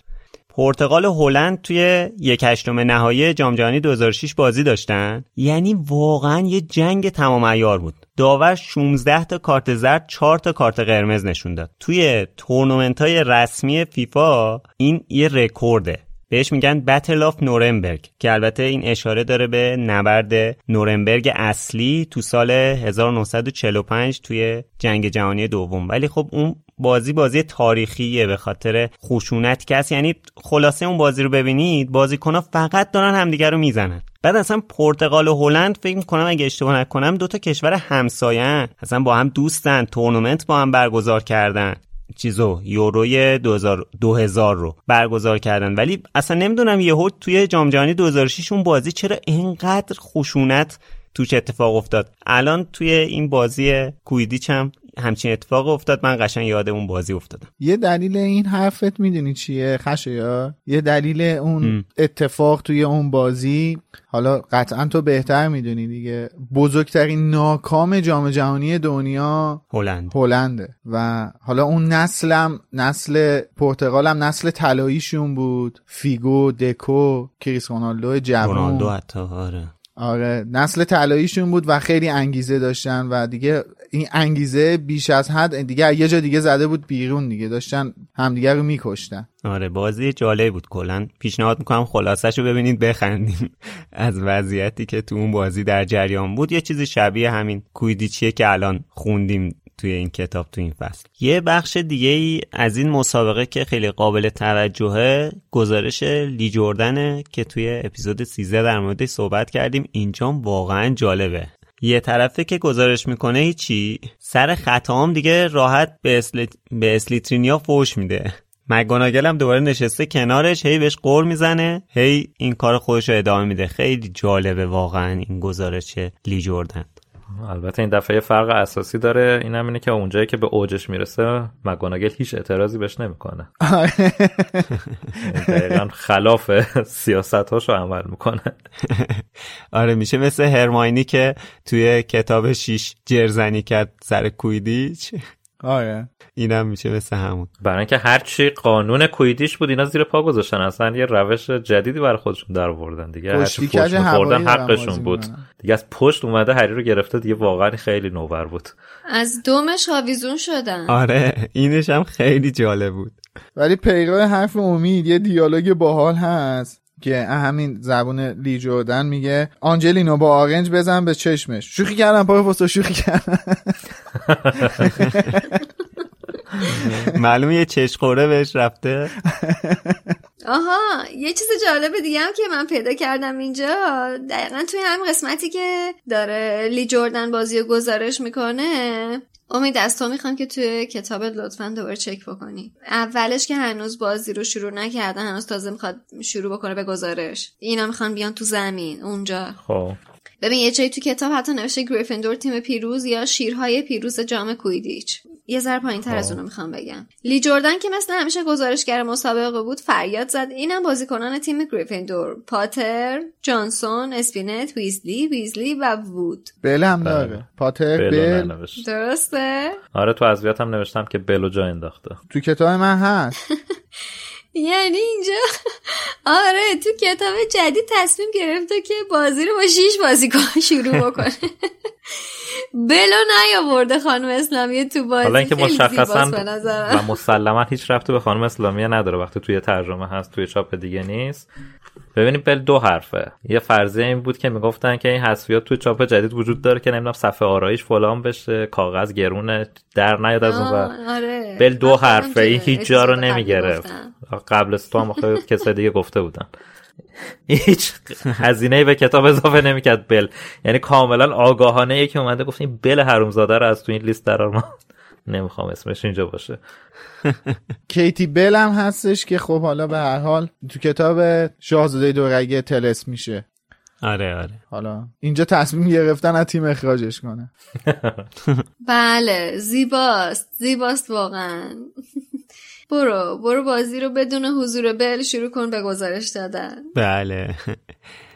پرتغال و هلند توی یک هشتم نهایی جام جهانی 2006 بازی داشتن. یعنی واقعا یه جنگ تمام عیار بود. داور 16 تا کارت زرد 4 تا کارت قرمز نشون داد. توی تورنمنت های رسمی فیفا این یه رکورده. بهش میگن Battle of Nuremberg که البته این اشاره داره به نبرد نورنبرگ اصلی تو سال 1945 توی جنگ جهانی دوم. ولی خب اون بازی بازی تاریخیه به خاطر خشونت هست. یعنی خلاصه اون بازی رو ببینید بازیکنها فقط دارن همدیگه رو می‌زنن. بعد اصلا پرتغال و هلند فکر می‌کنم اگه اشتباه نکنم دوتا کشور همساین اصلا با هم دوستن تورنمنت با هم برگزار کردن. چیزو یوروی 2000, 2000 رو برگزار کردن. ولی اصلا نمی‌دونم یهو توی جام جهانی 2006 اون بازی چرا اینقدر خشونت توش اتفاق افتاد. الان توی این بازی کویدیچ هم همچین اتفاق افتاد من قشنگ یاد اون بازی افتادم. یه دلیل این حرفت می‌دونی چیه خشیا یه دلیل اون ام. اتفاق توی اون بازی حالا قطعا تو بهتر می‌دونی دیگه. بزرگترین ناکام جام جهانی دنیا هلند. هلنده. و حالا اون نسلم نسل پرتغال هم نسل طلاییشون بود. فیگو دکو کریس رونالدو جوان. رونالدو حتی آره. آره نسل طلاییشون بود و خیلی انگیزه داشتن و دیگه این انگیزه بیش از حد دیگه یه جا دیگه زده بود بیرون دیگه داشتن همدیگه رو میکشتن. آره بازی جالب بود کلا. پیشنهاد می‌کنم خلاصش رو ببینید بخندیم از وضعیتی که تو اون بازی در جریان بود. یه چیزی شبیه همین کویدیچیه که الان خوندیم. توی این کتاب تو این فصل. یه بخش دیگه ای از این مسابقه که خیلی قابل توجهه گزارش لی جوردنه که توی اپیزود 13 در موردش صحبت کردیم اینجا واقعا جالبه. یه طرفه که گزارش می‌کنه هیچی سر خطام دیگه راحت به, اسل... به اسلیترینیا فوش میده. مگوناگل هم دوباره نشسته کنارش هی بهش قور می‌زنه هی این کار خودش رو ادامه میده. خیلی جالبه واقعا این گزارش لی جوردن. البته این دفعه فرق اساسی داره این هم اینه که اونجایی که به اوجش می‌رسه مگوناگل هیچ اعتراضی بهش نمی‌کنه. دقیقا خلاف سیاست هاشو عمل می‌کنه. آره میشه مثل هرماینی که توی کتاب شیش جرزنی کرد سر کویدیچ. آره. اینم میشه مثل همون. برای اینکه هرچی قانون کویدیش بود اینا زیر پا گذاشتن. اصلا یه روش جدیدی برای خودشون در آوردن دیگه. هرچی خوردن حقشون بود. دیگه از پشت اومده هری رو گرفته دیگه واقعا خیلی نوور بود. از دومش آویزون شدن. آره اینش هم خیلی جالب بود. ولی پیرو حرف امید یه دیالوگ باحال هست که همین زبون لی جردن میگه آنجلینو با آرنج بزن به چشمش. شوخی کردم پای شوخی کردم. معلومه یه چشقوره بهش رفته. آها یه چیز جالب دیگه هم که من پیدا کردم اینجا دقیقا توی همین قسمتی که داره لی جوردن بازی رو گزارش می‌کنه. امید از تو می‌خوام که توی کتابت لطفا دوباره چک بکنی. اولش که هنوز بازی رو شروع نکردن هنوز تازه می‌خواد شروع بکنه به گزارش. اینا می‌خوان بیان تو زمین اونجا. خب. ببین یه جایی تو کتاب حتی نوشته گریفندور تیم پیروز یا شیرهای پیروز جام کویدیچ. یه ذره پایین تر از اونو می‌خوام بگم. لی جردن که مثل همیشه گزارشگر مسابقه بود فریاد زد. اینم بازیکنان تیم گریفندور. پاتر جانسون اسپینت ویزلی ویزلی و وود. بل هم داره. پاتر بل ننوشت. درسته؟ آره تو عضویت هم نوشتم که بلو جا انداخته. تو کتاب من هست. یعنی اینجا؟ آره تو کتاب جدید تصمیم گرفته که بازی رو با شیش بازیکن شروع بکنه. بلو نیاورده خانم اسلامی تو بازی. حالا اینکه مشخصا. و مسلما هیچ رفتی به خانم اسلامیه نداره. وقتی توی ترجمه هست توی چاپ دیگه نیست. ببینید بل دو حرفه. یه فرضیه این بود که می‌گفتن که این حذفیات توی چاپ جدید وجود داره که نمی‌دونم صفحه آرایش فلان بشه کاغذ گرونه در نیاد از اون آره. بل دو حرفه. این هیچ جا رو نمی‌گرفت. قبل از تو هم کسای دیگه گفته بودن. هیچ هزینه به کتاب اضافه نمی‌کرد بل. یعنی کاملا آگاهانه یکی اومده گفت این بل حرومزاده رو از تو این لیست درار ما نمی‌خوام اسمش اینجا باشه. کیتی بل هم هستش که خب حالا به هر حال تو کتاب شاهزاده دورگه تلس میشه. آره آره. حالا اینجا تصمیم گرفتن از تیم اخراجش کنه. بله زیباست زیباست واقعا. برو برو بازی رو بدون حضور بل شروع کن به گزارش دادن. بله.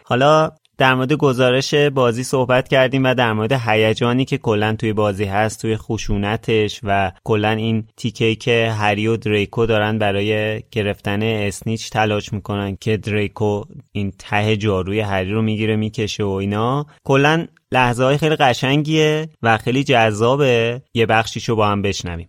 حالا در مورد گزارش بازی صحبت کردیم و در مورد هیجانی که کلا توی بازی هست توی خشونتش و کلا این تیکه که هری و دریکو دارن برای گرفتن اسنیچ تلاش می‌کنن که دریکو این ته جاروی هری رو می‌گیره می‌کشه و اینا. کلا لحظه های خیلی قشنگیه و خیلی جذابه. یه بخشیشو با هم بشنویم.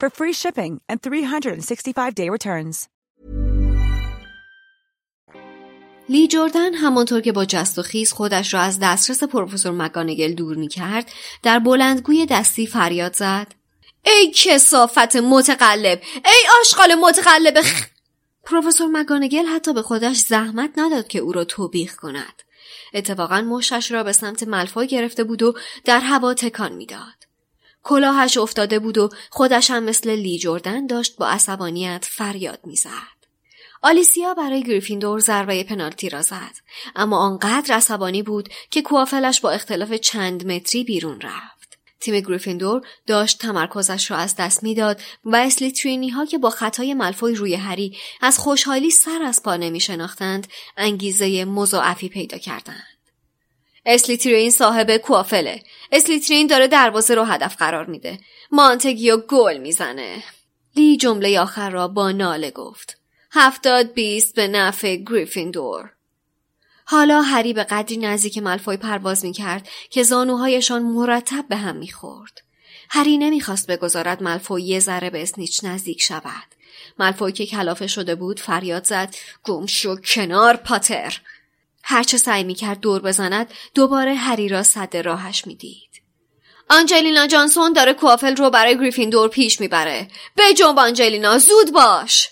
for free shipping and 365-day returns. لی جردن همانطور که با جست و خیز خودش را از دسترس پروفسور مکانگل دور می کرد در بلندگوی دستی فریاد زد. ای کسافت متقلب! ای آشغال متقلب! خ... پروفسور مکانگل حتی به خودش زحمت نداد که او را توبیخ کند. اتفاقا مشش را به سمت ملفای گرفته بود و در هوا تکان می‌داد. کلاهش افتاده بود و خودش هم مثل لی جردن داشت با عصبانیت فریاد می‌زد. آلیسیا برای گریفیندور ضربه پنالتی را زد اما آنقدر عصبانی بود که کوافلش با اختلاف چند متری بیرون رفت. تیم گریفیندور داشت تمرکزش را از دست می‌داد و اسلیترینی ها که با خطای ملفوی روی هری از خوشحالی سر از پا نمی شناختند انگیزه مضاعفی پیدا کردند. اسلیترین صاحب کوافله اسلیترین داره دروازه رو هدف قرار میده مانتگیو گل می‌زنه لی جمله آخر را با ناله گفت هفتاد بیست به نفع گریفیندور حالا هری به قدری نزدیک ملفوی پرواز می کرد که زانوهایشان مرتب به هم می خورد. هری نمی‌خواست بگذارد ملفوی یه ذره به اسنیچ نزدیک شود. ملفوی که کلافه شده بود فریاد زد گم شو کنار پاتر. هرچه سعی می کرد دور بزند دوباره هری را صد راهش می دید. آنجلینا جانسون داره کوافل رو برای گریفیندور پیش می‌بره. بجنب آنجلینا زود باش.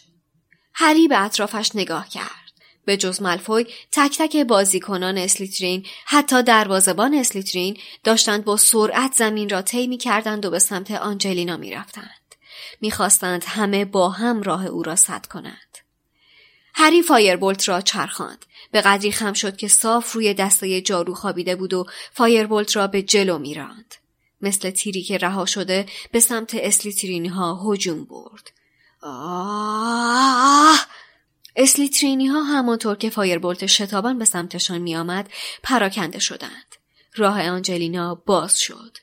هری به اطرافش نگاه کرد. به جز ملفوی تک تک بازیکنان اسلیترین حتی دروازبان اسلیترین داشتند با سرعت زمین را طی کردند و به سمت آنجلینا می‌رفتند می‌خواستند همه با هم راه او را سد کنند هری فایربولت را چرخاند به قدری خم شد که صاف روی دستای جارو خوابیده بود و فایربولت را به جلو میراند. مثل تیری که رها شده به سمت اسلیترینی ها هجوم برد. آه! اسلیترینی ها همانطور که فایربولت شتابان به سمتشان می آمد پراکنده شدند. راه آنجلینا باز شد.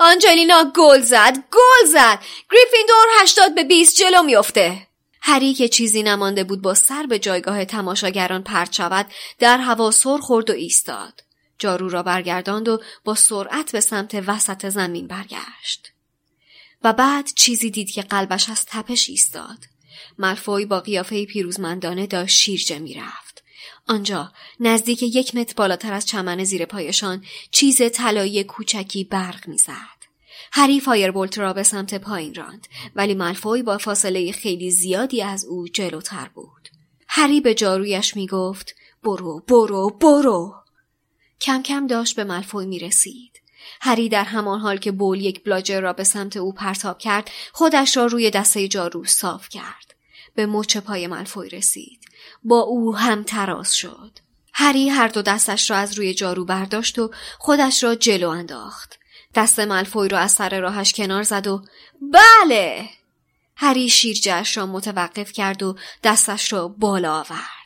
آنجلینا گل زد گل زد! گریفیندور هشتاد به 20 جلو میافته! هری که چیزی نمانده بود با سر به جایگاه تماشاگران پرت شود در هوا سر خورد و ایستاد. جارو را برگرداند و با سرعت به سمت وسط زمین برگشت. و بعد چیزی دید که قلبش از تپش ایستاد. مرفوی با قیافه پیروزمندانه داشت شیرجه می‌رفت. آنجا نزدیک یک متر بالاتر از چمن زیر پایشان چیز طلایی کوچکی برق می‌زد. هری فایربولت را به سمت پایین راند ولی مالفوی با فاصله خیلی زیادی از او جلوتر بود هری به جارویش می‌گفت برو برو برو کم کم داشت به مالفوی می رسید. هری در همان حال که بول یک بلاجر را به سمت او پرتاب کرد خودش را روی دسته جارو صاف کرد. به مچ پای مالفوی رسید. با او هم تراز شد. هری هر دو دستش را از روی جارو برداشت و خودش را جلو انداخت. دست مالفوی را از سر راهش کنار زد و بله هری شیرجهش را متوقف کرد و دستش را بالا آورد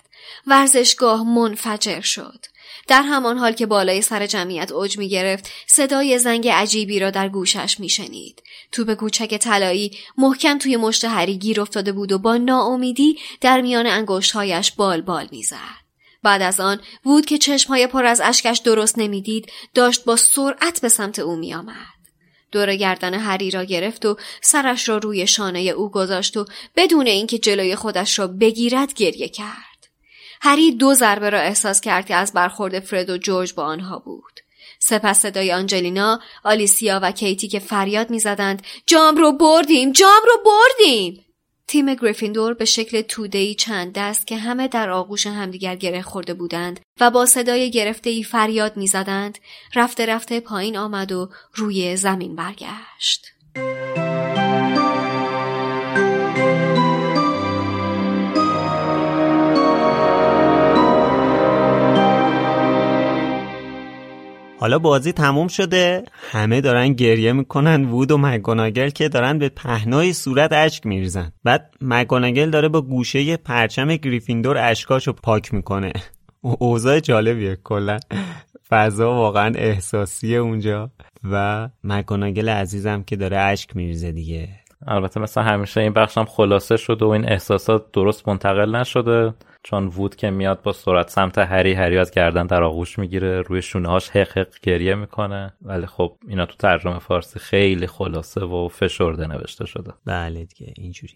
ورزشگاه منفجر شد در همان حال که بالای سر جمعیت اوج می گرفت صدای زنگ عجیبی را در گوشش می شنید. توپ کوچک طلایی محکم توی مشت هری گیر افتاده بود و با ناامیدی در میان انگشتهایش بال بال می‌زد. بعد از آن وود که چشمهای پر از اشکش درست نمی‌دید داشت با سرعت به سمت او میآمد. دور گردن هری را گرفت و سرش را روی شانه او گذاشت و بدون اینکه جلوی خودش را بگیرد گریه کرد. هری دو ضربه را احساس کرد که از برخورد فرد و جورج با آنها بود. سپس صدای آنجلینا، آلیسیا و کیتی که فریاد می‌زدند جام رو بردیم، جام رو بردیم. تیم گریفیندور به شکل تودهی چند دست که همه در آغوش همدیگر گره خورده بودند و با صدای گرفته ای فریاد می‌زدند رفته رفته پایین آمد و روی زمین برگشت. حالا بازی تموم شده. همه دارن گریه می‌کنن. وود و مگوناگل که دارن به پهنای صورت اشک میریزن. بعد مگوناگل داره با گوشه پرچم گریفیندور اشکاشو پاک می‌کنه. اوضاع جالبیه کلا. فضا واقعا احساسیه اونجا. و مگوناگل عزیزم که داره اشک میریزه دیگه. البته مثلا همیشه این بخشم خلاصه شده و این احساسات درست منتقل نشده. چون وود که میاد با سرعت سمت هری هری از گردن در آغوش می‌گیره روی شونه هاش حق حق گریه می‌کنه. ولی خب اینا تو ترجمه فارسی خیلی خلاصه و فشرده نوشته شده. بله دیگه اینجوری.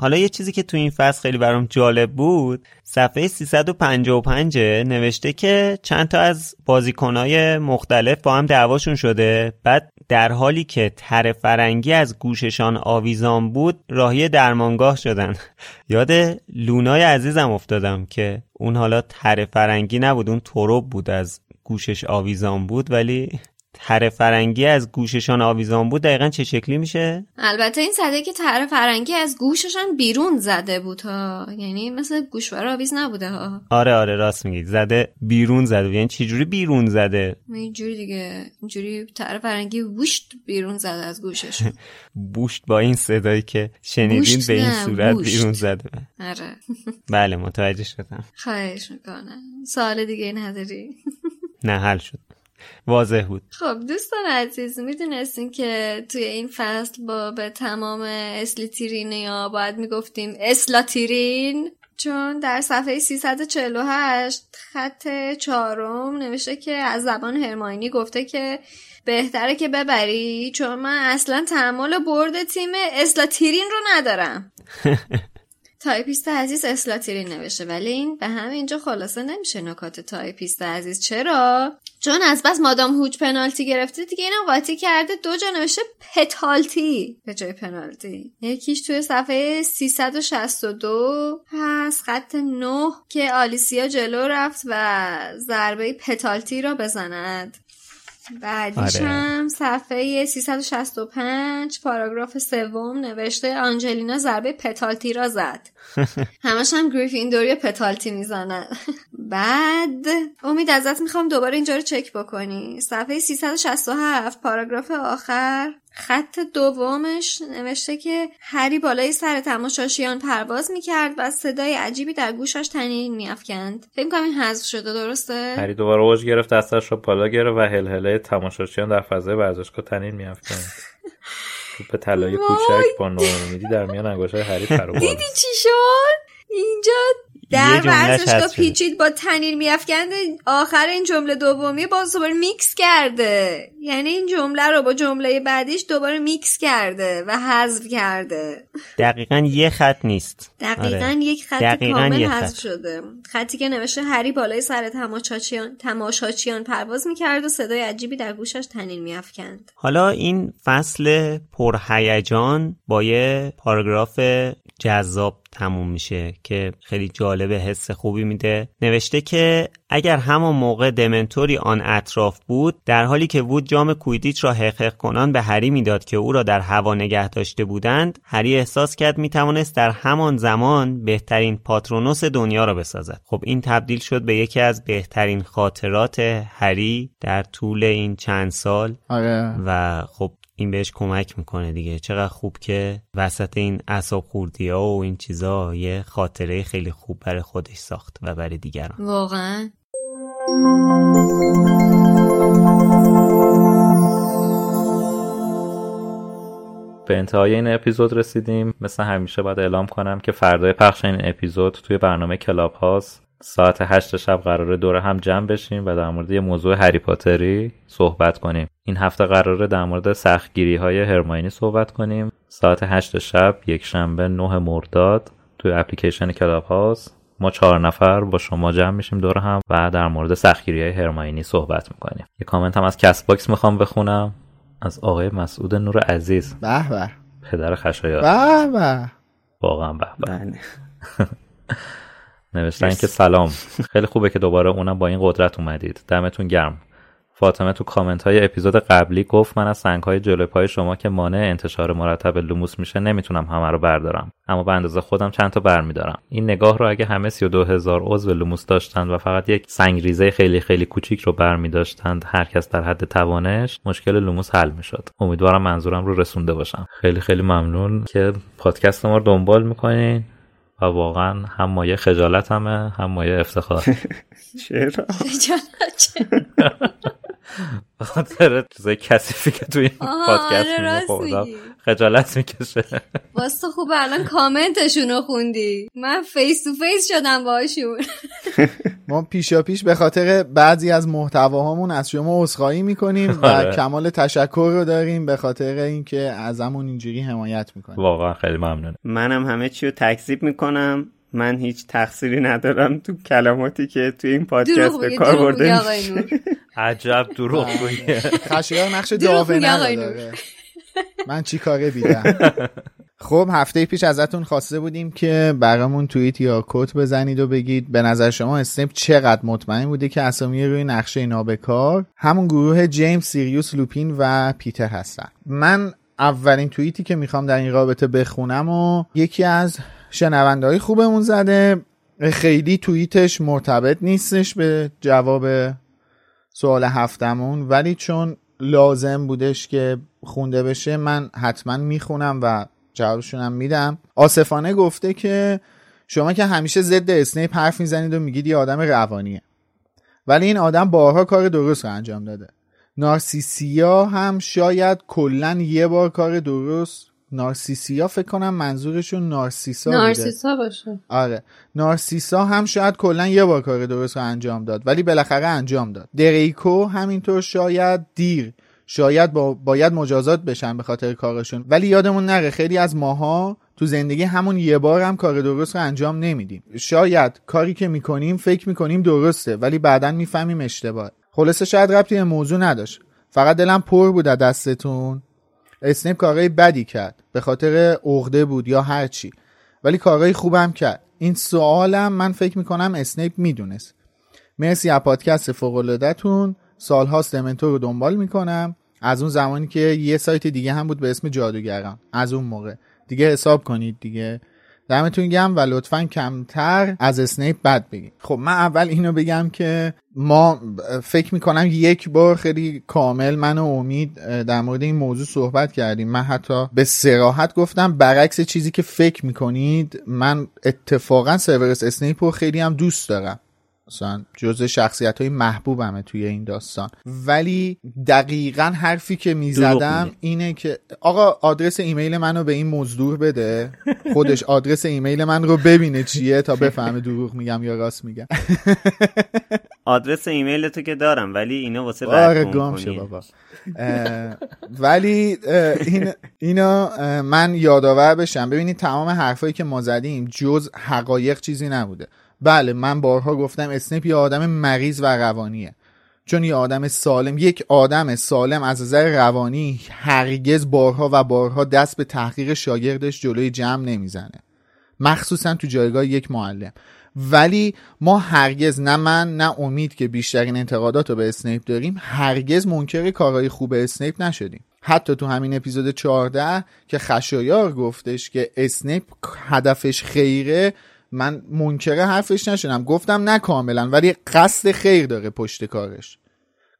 حالا یه چیزی که تو این فصل خیلی برام جالب بود صفحه 355 نوشته که چند تا از بازیکنهای مختلف با هم دعواشون شده. بعد در حالی که تر فرنگی از گوششان آویزان بود راهی درمانگاه شدن. یاد لونای عزیزم افتادم که اون حالا تر فرنگی نبود اون تروب بود از گوشش آویزان بود ولی تر فرنگی از گوششان آویزان بود دقیقا چه شکلی میشه؟ البته این صده که تر فرنگی از گوششان بیرون زده بود ها. یعنی مثل گوشوار آویز نبوده ها. آره آره راست میگید. زده بیرون زده یعنی چجوری بیرون زده؟ اینجوری دیگه اینجوری تر فرنگی بوشت بیرون زده از گوشش. بوشت با این صدایی که شنیدین به این صورت بیرون زده. آره. بله متوجه شدم. خواهش می‌کنم. سوال دیگه نداری نه حل شد. واضح بود. خب دوستان عزیز می‌دونستین که توی این فصل با به تمام اسلیتیرین یا باید می‌گفتیم اسلاتیرین؟ چون در صفحه 348 خط چهارم نوشته که از زبان هرماینی گفته که بهتره که ببری چون من اصلا تحمل برد تیم اسلاتیرین رو ندارم. تایپیست عزیز اسلاتیرین نوشته ولی این به همه اینجا خلاصه نمیشه نکات تایپیست عزیز. چرا؟ چون از بس مادام هوج پنالتی گرفته دیگه اینم قاطی کرده. دو جا نوشته پتالتی به جای پنالتی. یکیش توی صفحه 362 هست خط 9 که آلیسیا جلو رفت و ضربه پتالتی را بزند. بعدیش آره. هم صفحه 365 پاراگراف سوم نوشته آنجلینا ضربه پتالتی را زد همش هم گریفیندوری پتالتی می‌زنن. بعد امید ازت می‌خوام دوباره اینجا رو چک بکنی. صفحه 367 پاراگراف آخر. خط دومش نوشته که هری بالای سر تماشاشیان پرواز می‌کرد و صدای عجیبی در گوشش تنین میافکند. فکر کنم این حذف شده درسته؟ هری دوباره اوج گرفت دستش رو بالا گرفت و هلهله تماشاچیان در فضای ورزشگاه تنین میافکند. توپ طلایی کوچک با ناامیدی در میان انگشتای هری پرواز دیدی چی شد؟ اینجا در ورزشگاه. پیچید با طنین میافکنده آخر این جمله دومی باز دوباره میکس کرده یعنی این جمله رو با جمله بعدیش دوباره میکس کرده و حذف کرده دقیقا یه خط نیست دقیقا آره. یک خط دقیقاً کامل حذف خط. شده خطی که نوشته هری بالای سر تماشاچیان تماشاچیان پرواز می‌کرد و صدای عجیبی در گوشش طنین میافکند حالا این فصل پرهیجان با یه پاراگراف جذاب تموم میشه که خیلی جالب حس خوبی میده. نوشته که اگر همان موقع دمنتوری آن اطراف بود در حالی که وود جام کویدیچ را حقق کنان به هری می‌داد که او را در هوا نگه داشته بودند هری احساس کرد می‌توانست در همان زمان بهترین پاترونوس دنیا را بسازد. خب این تبدیل شد به یکی از بهترین خاطرات هری در طول این چند سال. آره. و خب این بهش کمک می‌کنه دیگه. چقدر خوب که وسط این اصاب خوردی ها و این چیزا یه خاطره خیلی خوب برای خودش ساخت و برای دیگران. واقعا. به انتهای این اپیزود رسیدیم. مثل همیشه باید اعلام کنم که فردای پخش این اپیزود توی برنامه کلاب هاست. ساعت هشت شب قراره دور هم جمع بشیم و در مورد یه موضوع هری پاتری صحبت کنیم. این هفته قراره در مورد سختگیری های هرماینی صحبت کنیم. ساعت هشت شب یک شنبه 9 مرداد توی اپلیکیشن Clubhouse ما چهار نفر با شما جمع میشیم دور هم و در مورد سختگیری های هرماینی صحبت می‌کنیم. یه کامنت هم از Castbox می‌خوام بخونم. از آقای مسعود نور عزیز. به به. پدر خشایار. به به. واقعا به نوشتن که سلام. خیلی خوبه که دوباره اونم با این قدرت اومدید. دمتون گرم. فاطمه تو کامنت های اپیزود قبلی گفت من از سنگ های جلوی پای شما که مانع انتشار مرتب لوموس میشه نمی‌تونم همه رو بردارم. اما به اندازه خودم چند تا برمیدارم این نگاه رو اگه همه 32 هزار عضو لوموس داشتند و فقط یک سنگ ریزه خیلی خیلی کوچیک رو برمیداشتند هر کس در حد توانش مشکل لوموس حل می‌شد. امیدوارم منظورم رو رسونده باشم. خیلی خیلی ممنون که پادکست ما رو دنبال می‌کنین. و واقعا هم مایه خجالتمه هم مایه افتخار. چرا؟ خاطر چیزای کثیفی که توی پادکست آره، میگه میگی. خجالت می‌کشه. واسه خوب الان کامنتشون رو خوندی. من face to face شدم باشون ما پیشا پیش به خاطر بعضی از محتواهامون از شما عذرخواهی می‌کنیم و آره. کمال تشکر رو داریم به خاطر اینکه ازمون اینجوری حمایت می‌کنین واقعا خیلی ممنون منم همه چی رو تکذیب می‌کنم. من هیچ تقصیری ندارم تو کلماتی که توی این پادکست به کار برده عجب دروغ گویه خشیار نقش داونه من چی کاره بیدم؟ خب هفته پیش ازتون خواسته بودیم که برامون توییت یا کد بزنید و بگید به نظر شما اسنیپ چقدر مطمئن بوده که اسامی روی نقشه نابکار؟ همون گروه جیمز سیریوس لوپین و پیتر هستن. من اولین توییتی که می‌خوام در این رابطه بخونم و یکی از شنونده های خوبمون زده. خیلی توییتش مرتبط نیستش به جواب سوال هفتمون ولی چون لازم بودش که خونده بشه من حتما می‌خونم و جوابشونم میدم. آصفانه گفته که شما که همیشه ضد اسنیپ حرف می‌زنید و میگید یه آدم روانیه. ولی این آدم بارها کار درست رو انجام داده. نارسیسیا هم شاید کلا یه بار کار درست نارسیسیا فکر کنم منظورشون نارسیسا بوده. نارسیسا باشه. آره. نارسیسا هم شاید کلا یه بار کار درست رو انجام داد ولی بالاخره انجام داد. دریکو همینطور شاید دیر شاید با باید مجازات بشن به خاطر کارشون. ولی یادمون نره خیلی از ماها تو زندگی همون یه بار هم کار درست رو انجام نمیدیم. شاید کاری که می‌کنیم فکر می‌کنیم درسته ولی بعدا می‌فهمیم اشتباه. خلاصه شاید ربطی به موضوع نداشت. فقط دلم پر بود از دستتون. اسنیپ کارهای بدی کرد. به خاطر عقده بود یا هر چی ولی کارهای خوبم کرد. این سوالم من فکر می‌کنم اسنیپ می‌دونست. مرسی از پادکست فوق‌العاده‌تون. سالهاست دمنتور رو دنبال می‌کنم. از اون زمانی که یه سایت دیگه هم بود به اسم جادوگران. از اون موقع. دیگه حساب کنید دیگه. دمتون گرم و لطفا کمتر از اسنیپ بد بگید خب من اول اینو بگم که ما فکر می‌کنم یک بار خیلی کامل من و امید در مورد این موضوع صحبت کردیم. من حتی به صراحت گفتم برعکس چیزی که فکر می‌کنید من اتفاقا سیورس اسنیپ رو خیلی هم دوست دارم. مثلا جزء شخصیت های محبوبمه توی این داستان. ولی دقیقا حرفی که می‌زدم اینه که آقا آدرس ایمیل منو به این مزدور بده. خودش آدرس ایمیل من رو ببینه چیه تا بفهمه دروغ میگم یا راست میگم. آدرس ایمیل تو که دارم ولی اینو واسه آره گام بابا. ولی این اینو من یادآور بشم. ببینید تمام حرفایی که ما زدیم جز حقایق چیزی نبوده. بله من بارها گفتم اسنیپ یه آدم مریض و روانیه. چون یه آدم سالم یک آدم سالم از نظر روانی هرگز بارها و بارها دست به تحقیق شاگردش جلوی جمع نمی‌زنه. مخصوصا تو جایگاه یک معلم. ولی ما هرگز نه من نه امید که بیشترین انتقادات رو به اسنیپ داریم هرگز منکر کارهای خوب اسنیپ نشدیم. حتی تو همین اپیزود 14 که خشایار گفتش که اسنیپ هدفش خیره من منکره حرفش نشدم. گفتم نه کاملا ولی قصد خیر داره پشت کارش.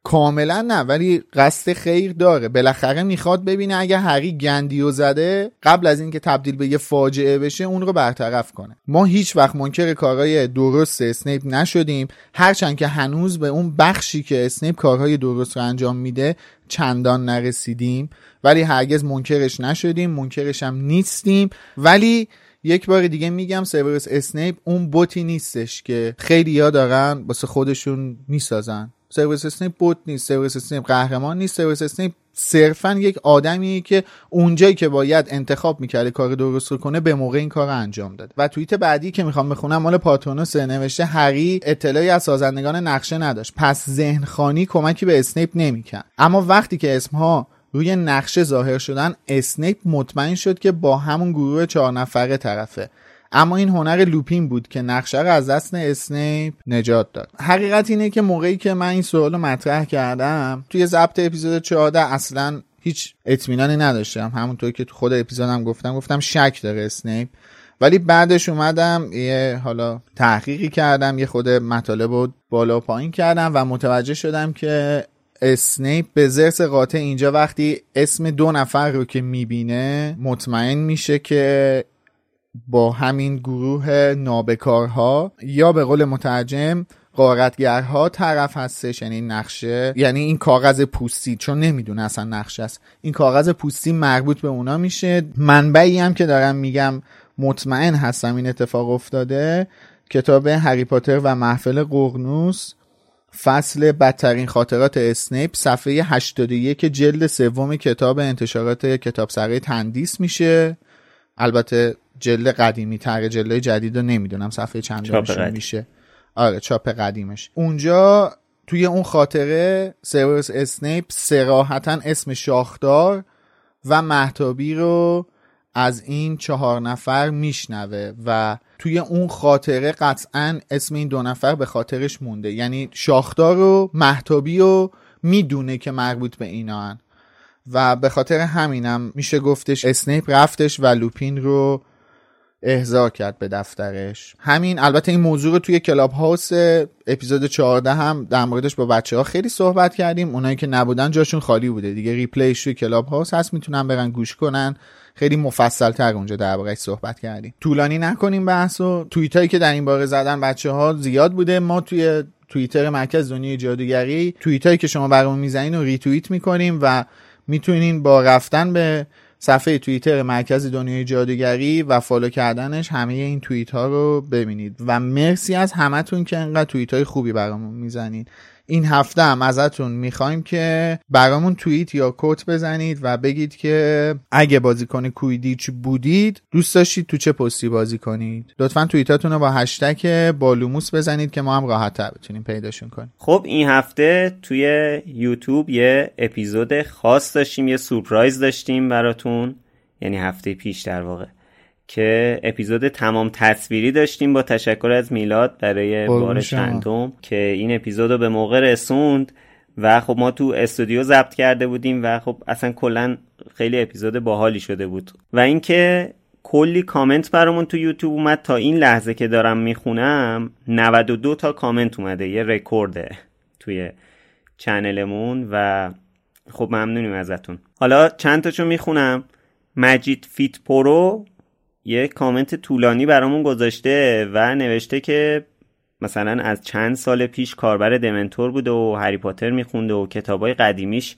کاملا نه ولی قصد خیر داره. بالاخره می‌خواد ببینه اگه هری گندیو زده قبل از اینکه تبدیل به یه فاجعه بشه اون رو برطرف کنه. ما هیچ وقت منکر کارهای درست اسنیپ نشدیم. هرچند که هنوز به اون بخشی که اسنیپ کارهای درست رو انجام میده چندان نرسیدیم. ولی هرگز منکرش نشدیم منکرش هم نیستیم. ولی یک بار دیگه میگم سیورس اسنیپ اون بتی نیستش که خیلی ها دارن واسه خودشون می‌سازن. سیورس اسنیپ بت نیست سیورس اسنیپ قهرمان نیست سیورس اسنیپ صرفا یک آدمیه که اونجایی که باید انتخاب می‌کرده کار درست رو کنه به موقع این کار انجام داد و توییت بعدی که می‌خوام بخونم مال پاترونوس نوشته هری اطلاعی از سازندگان نقشه نداشت. پس ذهن خوانی کمکی به اسنیپ نمی‌کرد. اما وقتی که اسمها روی نقشه ظاهر شدن اسنیپ مطمئن شد که با همون گروه چهار نفره طرفه. اما این هنر لوپین بود که نقشه رو از دست اسنیپ نجات داد. حقیقت اینه که موقعی که من این سوال مطرح کردم توی ضبط اپیزود 14 اصلا هیچ اطمینانی نداشتم. همونطور که تو خود اپیزودم گفتم گفتم شک داره اسنیپ. ولی بعدش اومدم یه حالا تحقیقی کردم یه خود مطالب رو بالا پایین کردم و متوجه شدم که اسنیپ به ضرس قاطع اینجا وقتی اسم دو نفر رو که می‌بینه مطمئن میشه که با همین گروه نابکارها یا به قول مترجم قارتگرها طرف هستش یعنی نقشه یعنی این کاغذ پوستی چون نمی‌دونه اصلا نقشه است. این کاغذ پوستی مربوط به اونا میشه. منبعی هم که دارم میگم مطمئن هستم این اتفاق افتاده کتاب هری پاتر و محفل قرنوس فصل بدترین خاطرات اسنیپ صفحه 81 جلد سوم کتاب انتشارات کتاب سره تندیس میشه. البته جلد قدیمی تر جلد جدید رو نمی‌دونم. صفحه چند میشه. آره چاپ قدیمش. اونجا توی اون خاطره سیورس اسنیپ سراحتا اسم شاخدار و محتابی رو از این چهار نفر میشنوه و توی اون خاطره قطعا اسم این دو نفر به خاطرش مونده. یعنی شاخدار و محتابی و می‌دونه که مربوط به اینا هن. و به خاطر همینم میشه گفتش اسنیپ رفتش و لوپین رو احضار کرد به دفترش. همین البته این موضوع رو توی کلاب هاوس اپیزود 14 هم در موردش با بچه ها خیلی صحبت کردیم. اونایی که نبودن جاشون خالی بوده. دیگه replay ش توی کلاب هاوس هست می‌تونن برن گوش کنن. خیلی مفصل تر اونجا دربارهش صحبت کردیم. طولانی نکنیم بحث و توییت هایی که در این باره زدن بچه ها زیاد بوده. ما توی توییتر مرکز دنیای جادوگری توییت هایی که شما برامون می‌زنین و ریتوییت می‌کنیم و می‌تونین با رفتن به صفحه توییتر مرکز دنیای جادوگری و فالو کردنش همه این توییت ها رو ببینید. و مرسی از همتون که انقدر توییت های خوبی برامون می‌زنید این هفته هم ازتون می‌خوایم که برامون توییت یا کوت بزنید و بگید که اگه بازیکن کویدیچ بودید دوست داشتید تو چه پستی بازی کنید. لطفا توییتاتون رو با هشتگ بالوموس بزنید که ما هم راحت تر بتونیم پیداشون کنیم. خب این هفته توی یوتیوب یه اپیزود خاص داشتیم یه سورپرایز داشتیم براتون. یعنی هفته پیش در واقع. که اپیزود تمام تصویری داشتیم با تشکر از میلاد برای بار چندم که این اپیزود رو به موقع رسوند و خب ما تو استودیو ضبط کرده بودیم و خب اصلا کلا خیلی اپیزود باحالی شده بود. و اینکه کلی کامنت برامون تو یوتیوب اومد تا این لحظه که دارم می‌خونم 92 تا کامنت اومده یه رکورده توی channel مون و خب ممنونیم ازتون. حالا چند تاشو می‌خونم؟ مجید فیت پرو یه کامنت طولانی برامون گذاشته و نوشته که مثلا از چند سال پیش کاربر دمنتور بوده و هری پاتر میخونده و کتابای قدیمیش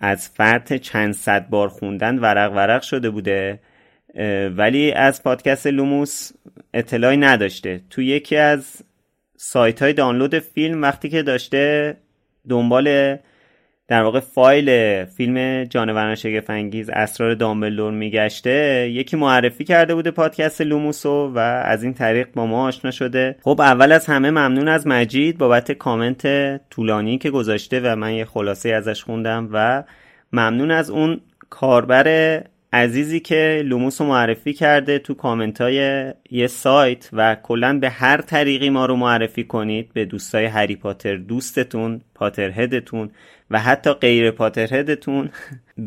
از فرط چند صد بار خوندن ورق ورق شده بوده ولی از پادکست لوموس اطلاعی نداشته. تو یکی از سایت های دانلود فیلم وقتی که داشته دنبال در واقع فایل فیلم جانوران شگفنگیز اسرار دامبلدور میگشته یکی معرفی کرده بوده پادکست لوموسو و از این طریق با ما آشنا شده. خب اول از همه ممنون از مجید بابت کامنت طولانی که گذاشته و من یه خلاصه ازش خوندم و ممنون از اون کاربر عزیزی که لوموس رو معرفی کرده تو کامنت های یه سایت و کلا به هر طریقی ما رو معرفی کنید به دوستای هری پاتر دوستتون پاتر هدتون و حتی غیر پاتر هدتون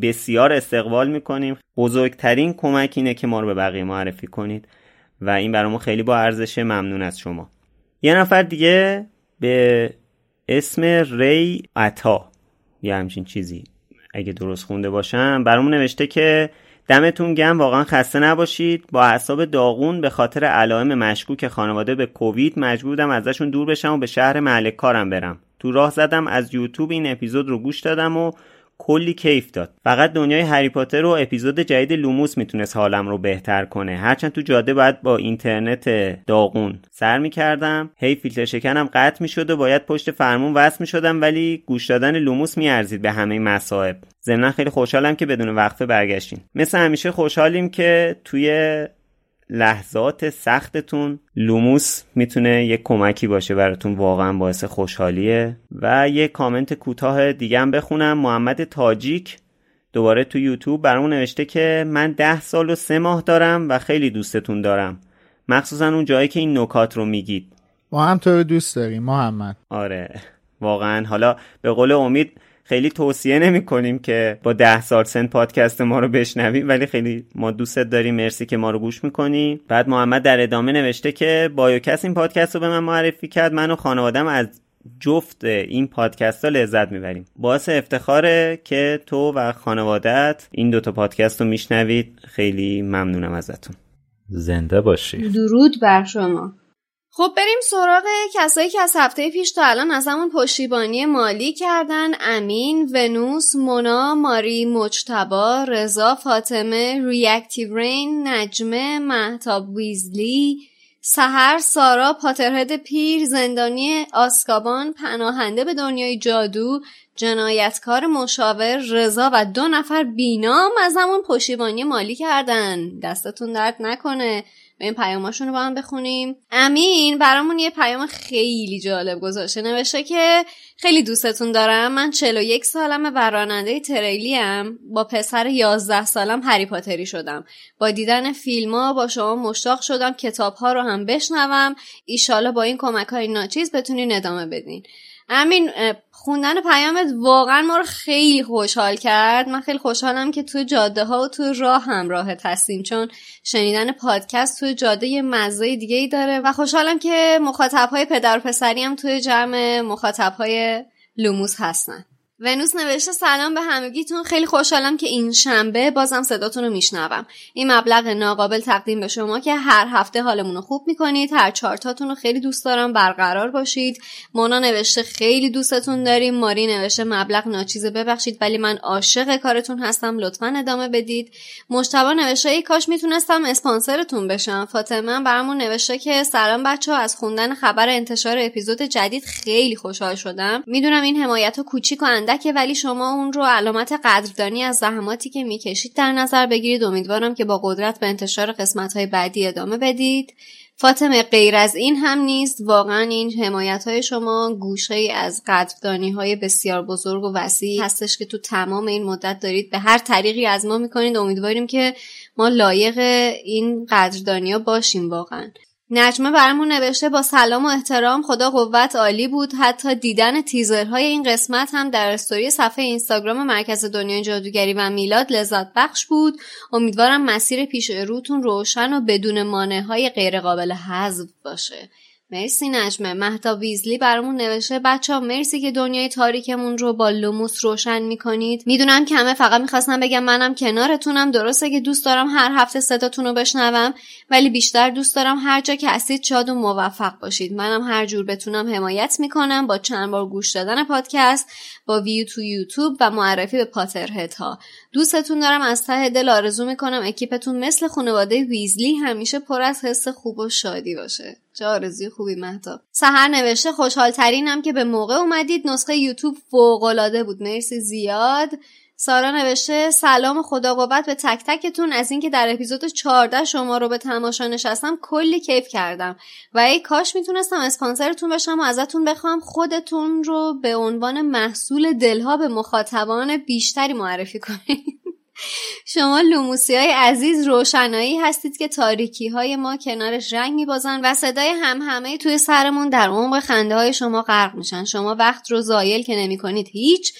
بسیار استقبال می‌کنیم. بزرگترین کمک اینه که ما رو به بقیه معرفی کنید و این برامون خیلی با ارزش ممنون از شما. یه نفر دیگه به اسم ری عطا. یا همچین چیزی اگه درست خونده باشم. برامون نوشته که دمتون گرم واقعا خسته نباشید. با اعصاب داغون به خاطر علائم مشکوک خانواده به کووید مجبور بودم ازشون دور بشم و به شهر محل کارم برم. تو راه زدم از یوتیوب این اپیزود رو گوش دادم و کلی کیف داد. فقط دنیای هری پاتر و اپیزود جدید لوموس می‌تونست حالم رو بهتر کنه. هرچند تو جاده باید با اینترنت داغون سر می‌کردم هی فیلتر شکنم قطع می‌شد و باید پشت فرمون وصل می‌شدم ولی گوش دادن لوموس میارزید به همه مصائب. ضمنا خیلی خوشحالم که بدون وقفه برگشتین. مثل همیشه خوشحالیم که توی لحظات سختتون لوموس می‌تونه یک کمکی باشه براتون واقعا باعث خوشحالیه. و یه کامنت کوتاه دیگه هم بخونم. محمد تاجیک دوباره تو یوتیوب برامون نوشته که من ده سال و سه ماه دارم و خیلی دوستتون دارم. مخصوصا اون جایی که این نکات رو میگید. ما هم تو دوست داریم محمد. آره واقعا. حالا به قول امید خیلی توصیه نمی کنیم که با ده سال سن پادکست ما رو بشنویم ولی خیلی ما دوستت داریم. مرسی که ما رو گوش می‌کنی. بعد محمد در ادامه نوشته که بایوکس این پادکست رو به من معرفی کرد. من و خانوادم از جفت این پادکست ها لذت می‌بریم. باعث افتخاره که تو و خانوادت این دوتا پادکست رو میشنوید. خیلی ممنونم ازتون. زنده باشی. درود بر شما. خب بریم سراغ کسایی که از هفته پیش تا الان از همون پشتیبانی مالی کردن. امین، ونوس، مونا، ماری، مجتبا، رضا، فاطمه، ریاکتیو رین، نجمه، محتاب ویزلی، سهر، سارا، پاترهد پیر، زندانی آسکابان، پناهنده به دنیای جادو، جنایتکار مشاور، رضا و دو نفر بینام از همون پشتیبانی مالی کردن. دستتون درد نکنه. این پیاماشون رو با هم بخونیم. امین برامون یه پیام خیلی جالب گذاشته. نوشته که خیلی دوستتون دارم. من 41 سالم و راننده تریلی هم با پسر 11 سالم هری پاتری شدم. با دیدن فیلم ها با شما مشتاق شدم کتاب ها رو هم بشنوم. ایشالا با این کمک های ناچیز بتونین ادامه بدین. امین خوندن پیامت واقعا ما رو خیلی خوشحال کرد. من خیلی خوشحالم که تو جاده ها و تو راه همراه هستیم چون شنیدن پادکست تو جاده یه مزه دیگه ای داره و خوشحالم که مخاطب های پدر و پسری هم توی جمع مخاطب های لوموس هستن. ونوس نوشته سلام به همگیتون. خیلی خوشحالم که این شنبه بازم صداتون رو میشنوم. این مبلغ ناقابل تقدیم به شما که هر هفته حالمون رو خوب می‌کنید هر چارتاتون رو خیلی دوست دارم برقرار باشید. مونا نوشته خیلی دوستتون داریم ماری نوشته مبلغ ناچیزه ببخشید ولی من عاشق کارتون هستم لطفا ادامه بدید. مشتبا نوشته ای کاش می‌تونستم اسپانسرتون بشم. فاطمه برامون نوشته که سلام بچه از خوندن خبر انتشار اپیزود جدید خیلی خوشحال شدم. می‌دونم این حمایت کوچیک و که ولی شما اون رو علامت قدردانی از زحماتی که می‌کشید در نظر بگیرید. امیدوارم که با قدرت به انتشار قسمت های بعدی ادامه بدید. فاطمه غیر از این هم نیست. واقعا این حمایت های شما گوشه ای از قدردانی های بسیار بزرگ و وسیع هستش که تو تمام این مدت دارید به هر طریقی از ما می‌کنید. امیدواریم که ما لایق این قدردانی ها باشیم واقعا. نجمه برامون نوشته با سلام و احترام خدا قوت عالی بود. حتی دیدن تیزرهای این قسمت هم در استوری صفحه اینستاگرام مرکز دنیای جادوگری و میلاد لذت بخش بود. امیدوارم مسیر پیش روتون روشن و بدون مانع های غیرقابل حذف باشه. مرسی نجمه. مهتا ویزلی برامون نوشته بچه ها مرسی که دنیای تاریکمون رو با لوموس روشن می‌کنید. می‌دونم که همه فقط می‌خواستم بگم منم کنارتونم. درسته که دوست دارم هر هفته صداتون رو بشنوم ولی بیشتر دوست دارم هر جا که هستید شاد و موفق باشید. منم هر جور بتونم حمایت می‌کنم با چند بار گوش دادن پادکست با ویو تو یوتیوب و معرفی به پاترهت ها. دوستتون دارم از ته دل آرزو می‌کنم اکیپتون مثل خانواده ویزلی همیشه پر از حس خوب و شادی باشه. چه آرزوی خوبی مهتاب. سهر نوشته خوشحال ترینم که به موقع اومدید. نسخه یوتیوب فوق بود. مرسی زیاد. سارا نوشته سلام خدا قوت به تک تکتون. از اینکه در اپیزود 14 شما رو به تماشا نشستم کلی کیف کردم. و ای کاش می‌تونستم اسپانسرتون بشم و ازتون بخوام. خودتون رو به عنوان محصول دلها به مخاطبان بیشتری معرفی کنید. شما لوموسی های عزیز روشنایی هستید که تاریکی های ما کنارش رنگ میبازن و صدای هم همه توی سرمون در عمق خنده های شما غرق میشن. شما وقت رو زایل که نمی کنید هیچ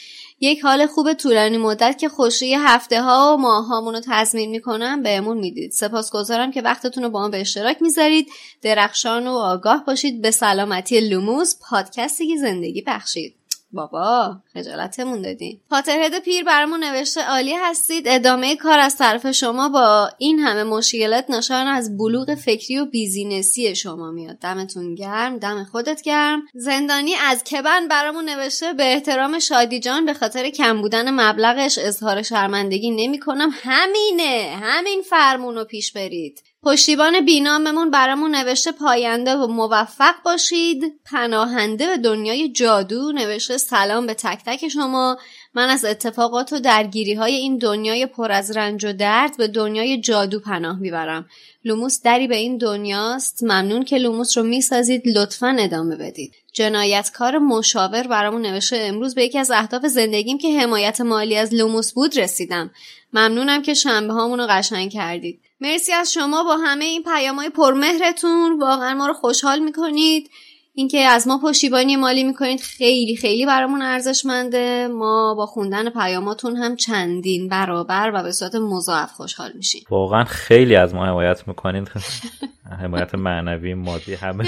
یک حال خوب طولانی مدت که خوشی هفته ها و ماه هامون رو تضمین می‌کنم بهمون می‌دید. سپاسگزارم که وقتتون رو با ما به اشتراک می‌ذارید. درخشان و آگاه باشید. به سلامتی لوموس پادکستی که زندگی بخشید. بابا خجالتمون دادین پاترهد پیر برامون نوشته عالی هستید ادامه کار از طرف شما با این همه مشکلات نشان از بلوغ فکری و business ی شما میاد. دمتون گرم دم خودت گرم. زندانی آزکابان برامون نوشته به احترام شادی جان به خاطر کم بودن مبلغش اظهار شرمندگی نمی کنم همینه همین فرمون رو پیش برید. پشتیبان بیناممون برامون نوشته پاینده و موفق باشید. پناهنده به دنیای جادو نوشته سلام به تک تک شما. من از اتفاقات و درگیری های این دنیای پر از رنج و درد به دنیای جادو پناه می‌برم. لوموس دری به این دنیاست. ممنون که لوموس رو می‌سازید. لطفا ادامه بدید. جنایتکار مشاور برامون نوشته امروز به یکی از اهداف زندگیم که حمایت مالی از لوموس بود رسیدم. ممنونم که شنبه هامون رو قشنگ کردید. مرسی از شما با همه این پیامهای پرمهرتون. واقعا ما رو خوشحال می‌کنید. اینکه از ما پشتیبانی مالی می‌کنید خیلی خیلی برامون ارزشمنده. ما با خوندن پیاماتون هم چندین برابر و به صورت مضاعف خوشحال میشیم. واقعا خیلی از ما حمایت می‌کنید. حمایت معنوی مادی همه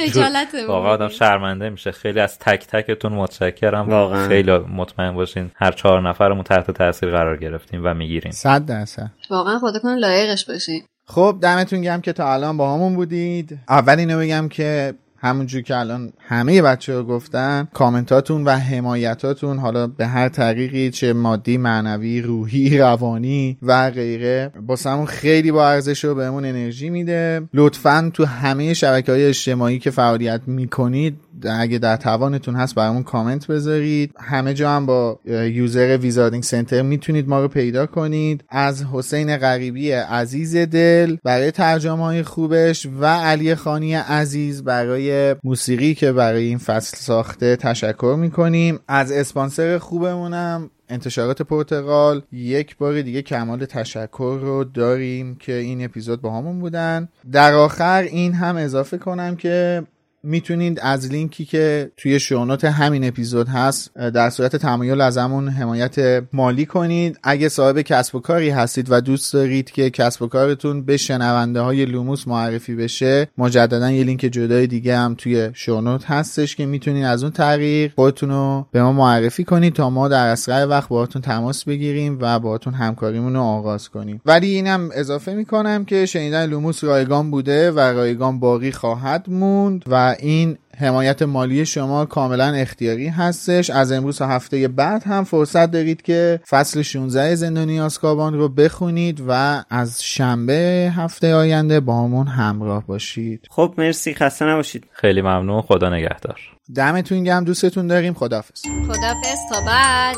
واقعا آدم شرمنده میشه. خیلی از تک تکتون متشکرم. واقعا. خیلی مطمئن باشین هر چهار نفرمون تحت تاثیر قرار گرفتیم و می‌گیریم. صد درصد. واقعا خودتون لایقش باشین. خب دمتون گرم که تا الان با همون بودید. اول اینو بگم که همونجور که الان همه بچه ها گفتن کامنتاتون و حمایتاتون حالا به هر طریقی چه مادی معنوی روحی روانی و غیره با خیلی با ارزش و بهمون انرژی میده. لطفا تو همه شبکه های اجتماعی که فعالیت می‌کنید اگه در توانتون هست برامون کامنت بذارید. همه جا هم با یوزر ویزاردینگ سنتر می‌تونید ما رو پیدا کنید. از حسین غریبی عزیز دل برای ترجمه های خوبش و علی خانی عزیز برای موسیقی که برای این فصل ساخته تشکر می‌کنیم. از اسپانسر خوبمونم انتشارات پرتغال. یک بار دیگه کمال تشکر رو داریم که این اپیزود باهامون بودن. در آخر این هم اضافه کنم که می‌تونید از لینکی که توی show note همین اپیزود هست در صورت تمایل ازمون حمایت مالی کنید. اگه صاحب کسب و کاری هستید و دوست دارید که کسب و کارتون به شنونده های لوموس معرفی بشه مجددا یه لینک جدای دیگه هم توی show note هستش که می‌تونید از اون طریق خودتون رو به ما معرفی کنید تا ما در اسرع وقت باهاتون تماس بگیریم و باهاتون همکاریمون رو آغاز کنیم. ولی اینم اضافه می‌کنم که شنیدن لوموس رایگان بوده و رایگان باقی خواهد موند و این حمایت مالی شما کاملا اختیاری هستش. از امروز تا هفته بعد هم فرصت دارید که فصل 16 زندانی آسکابان رو بخونید و از شنبه هفته آینده با همون همراه باشید. خب مرسی. خسته نباشید. خیلی ممنون. خدا نگهدار. دمتون گم دوستتون داریم. خدافز خدافز تا بعد.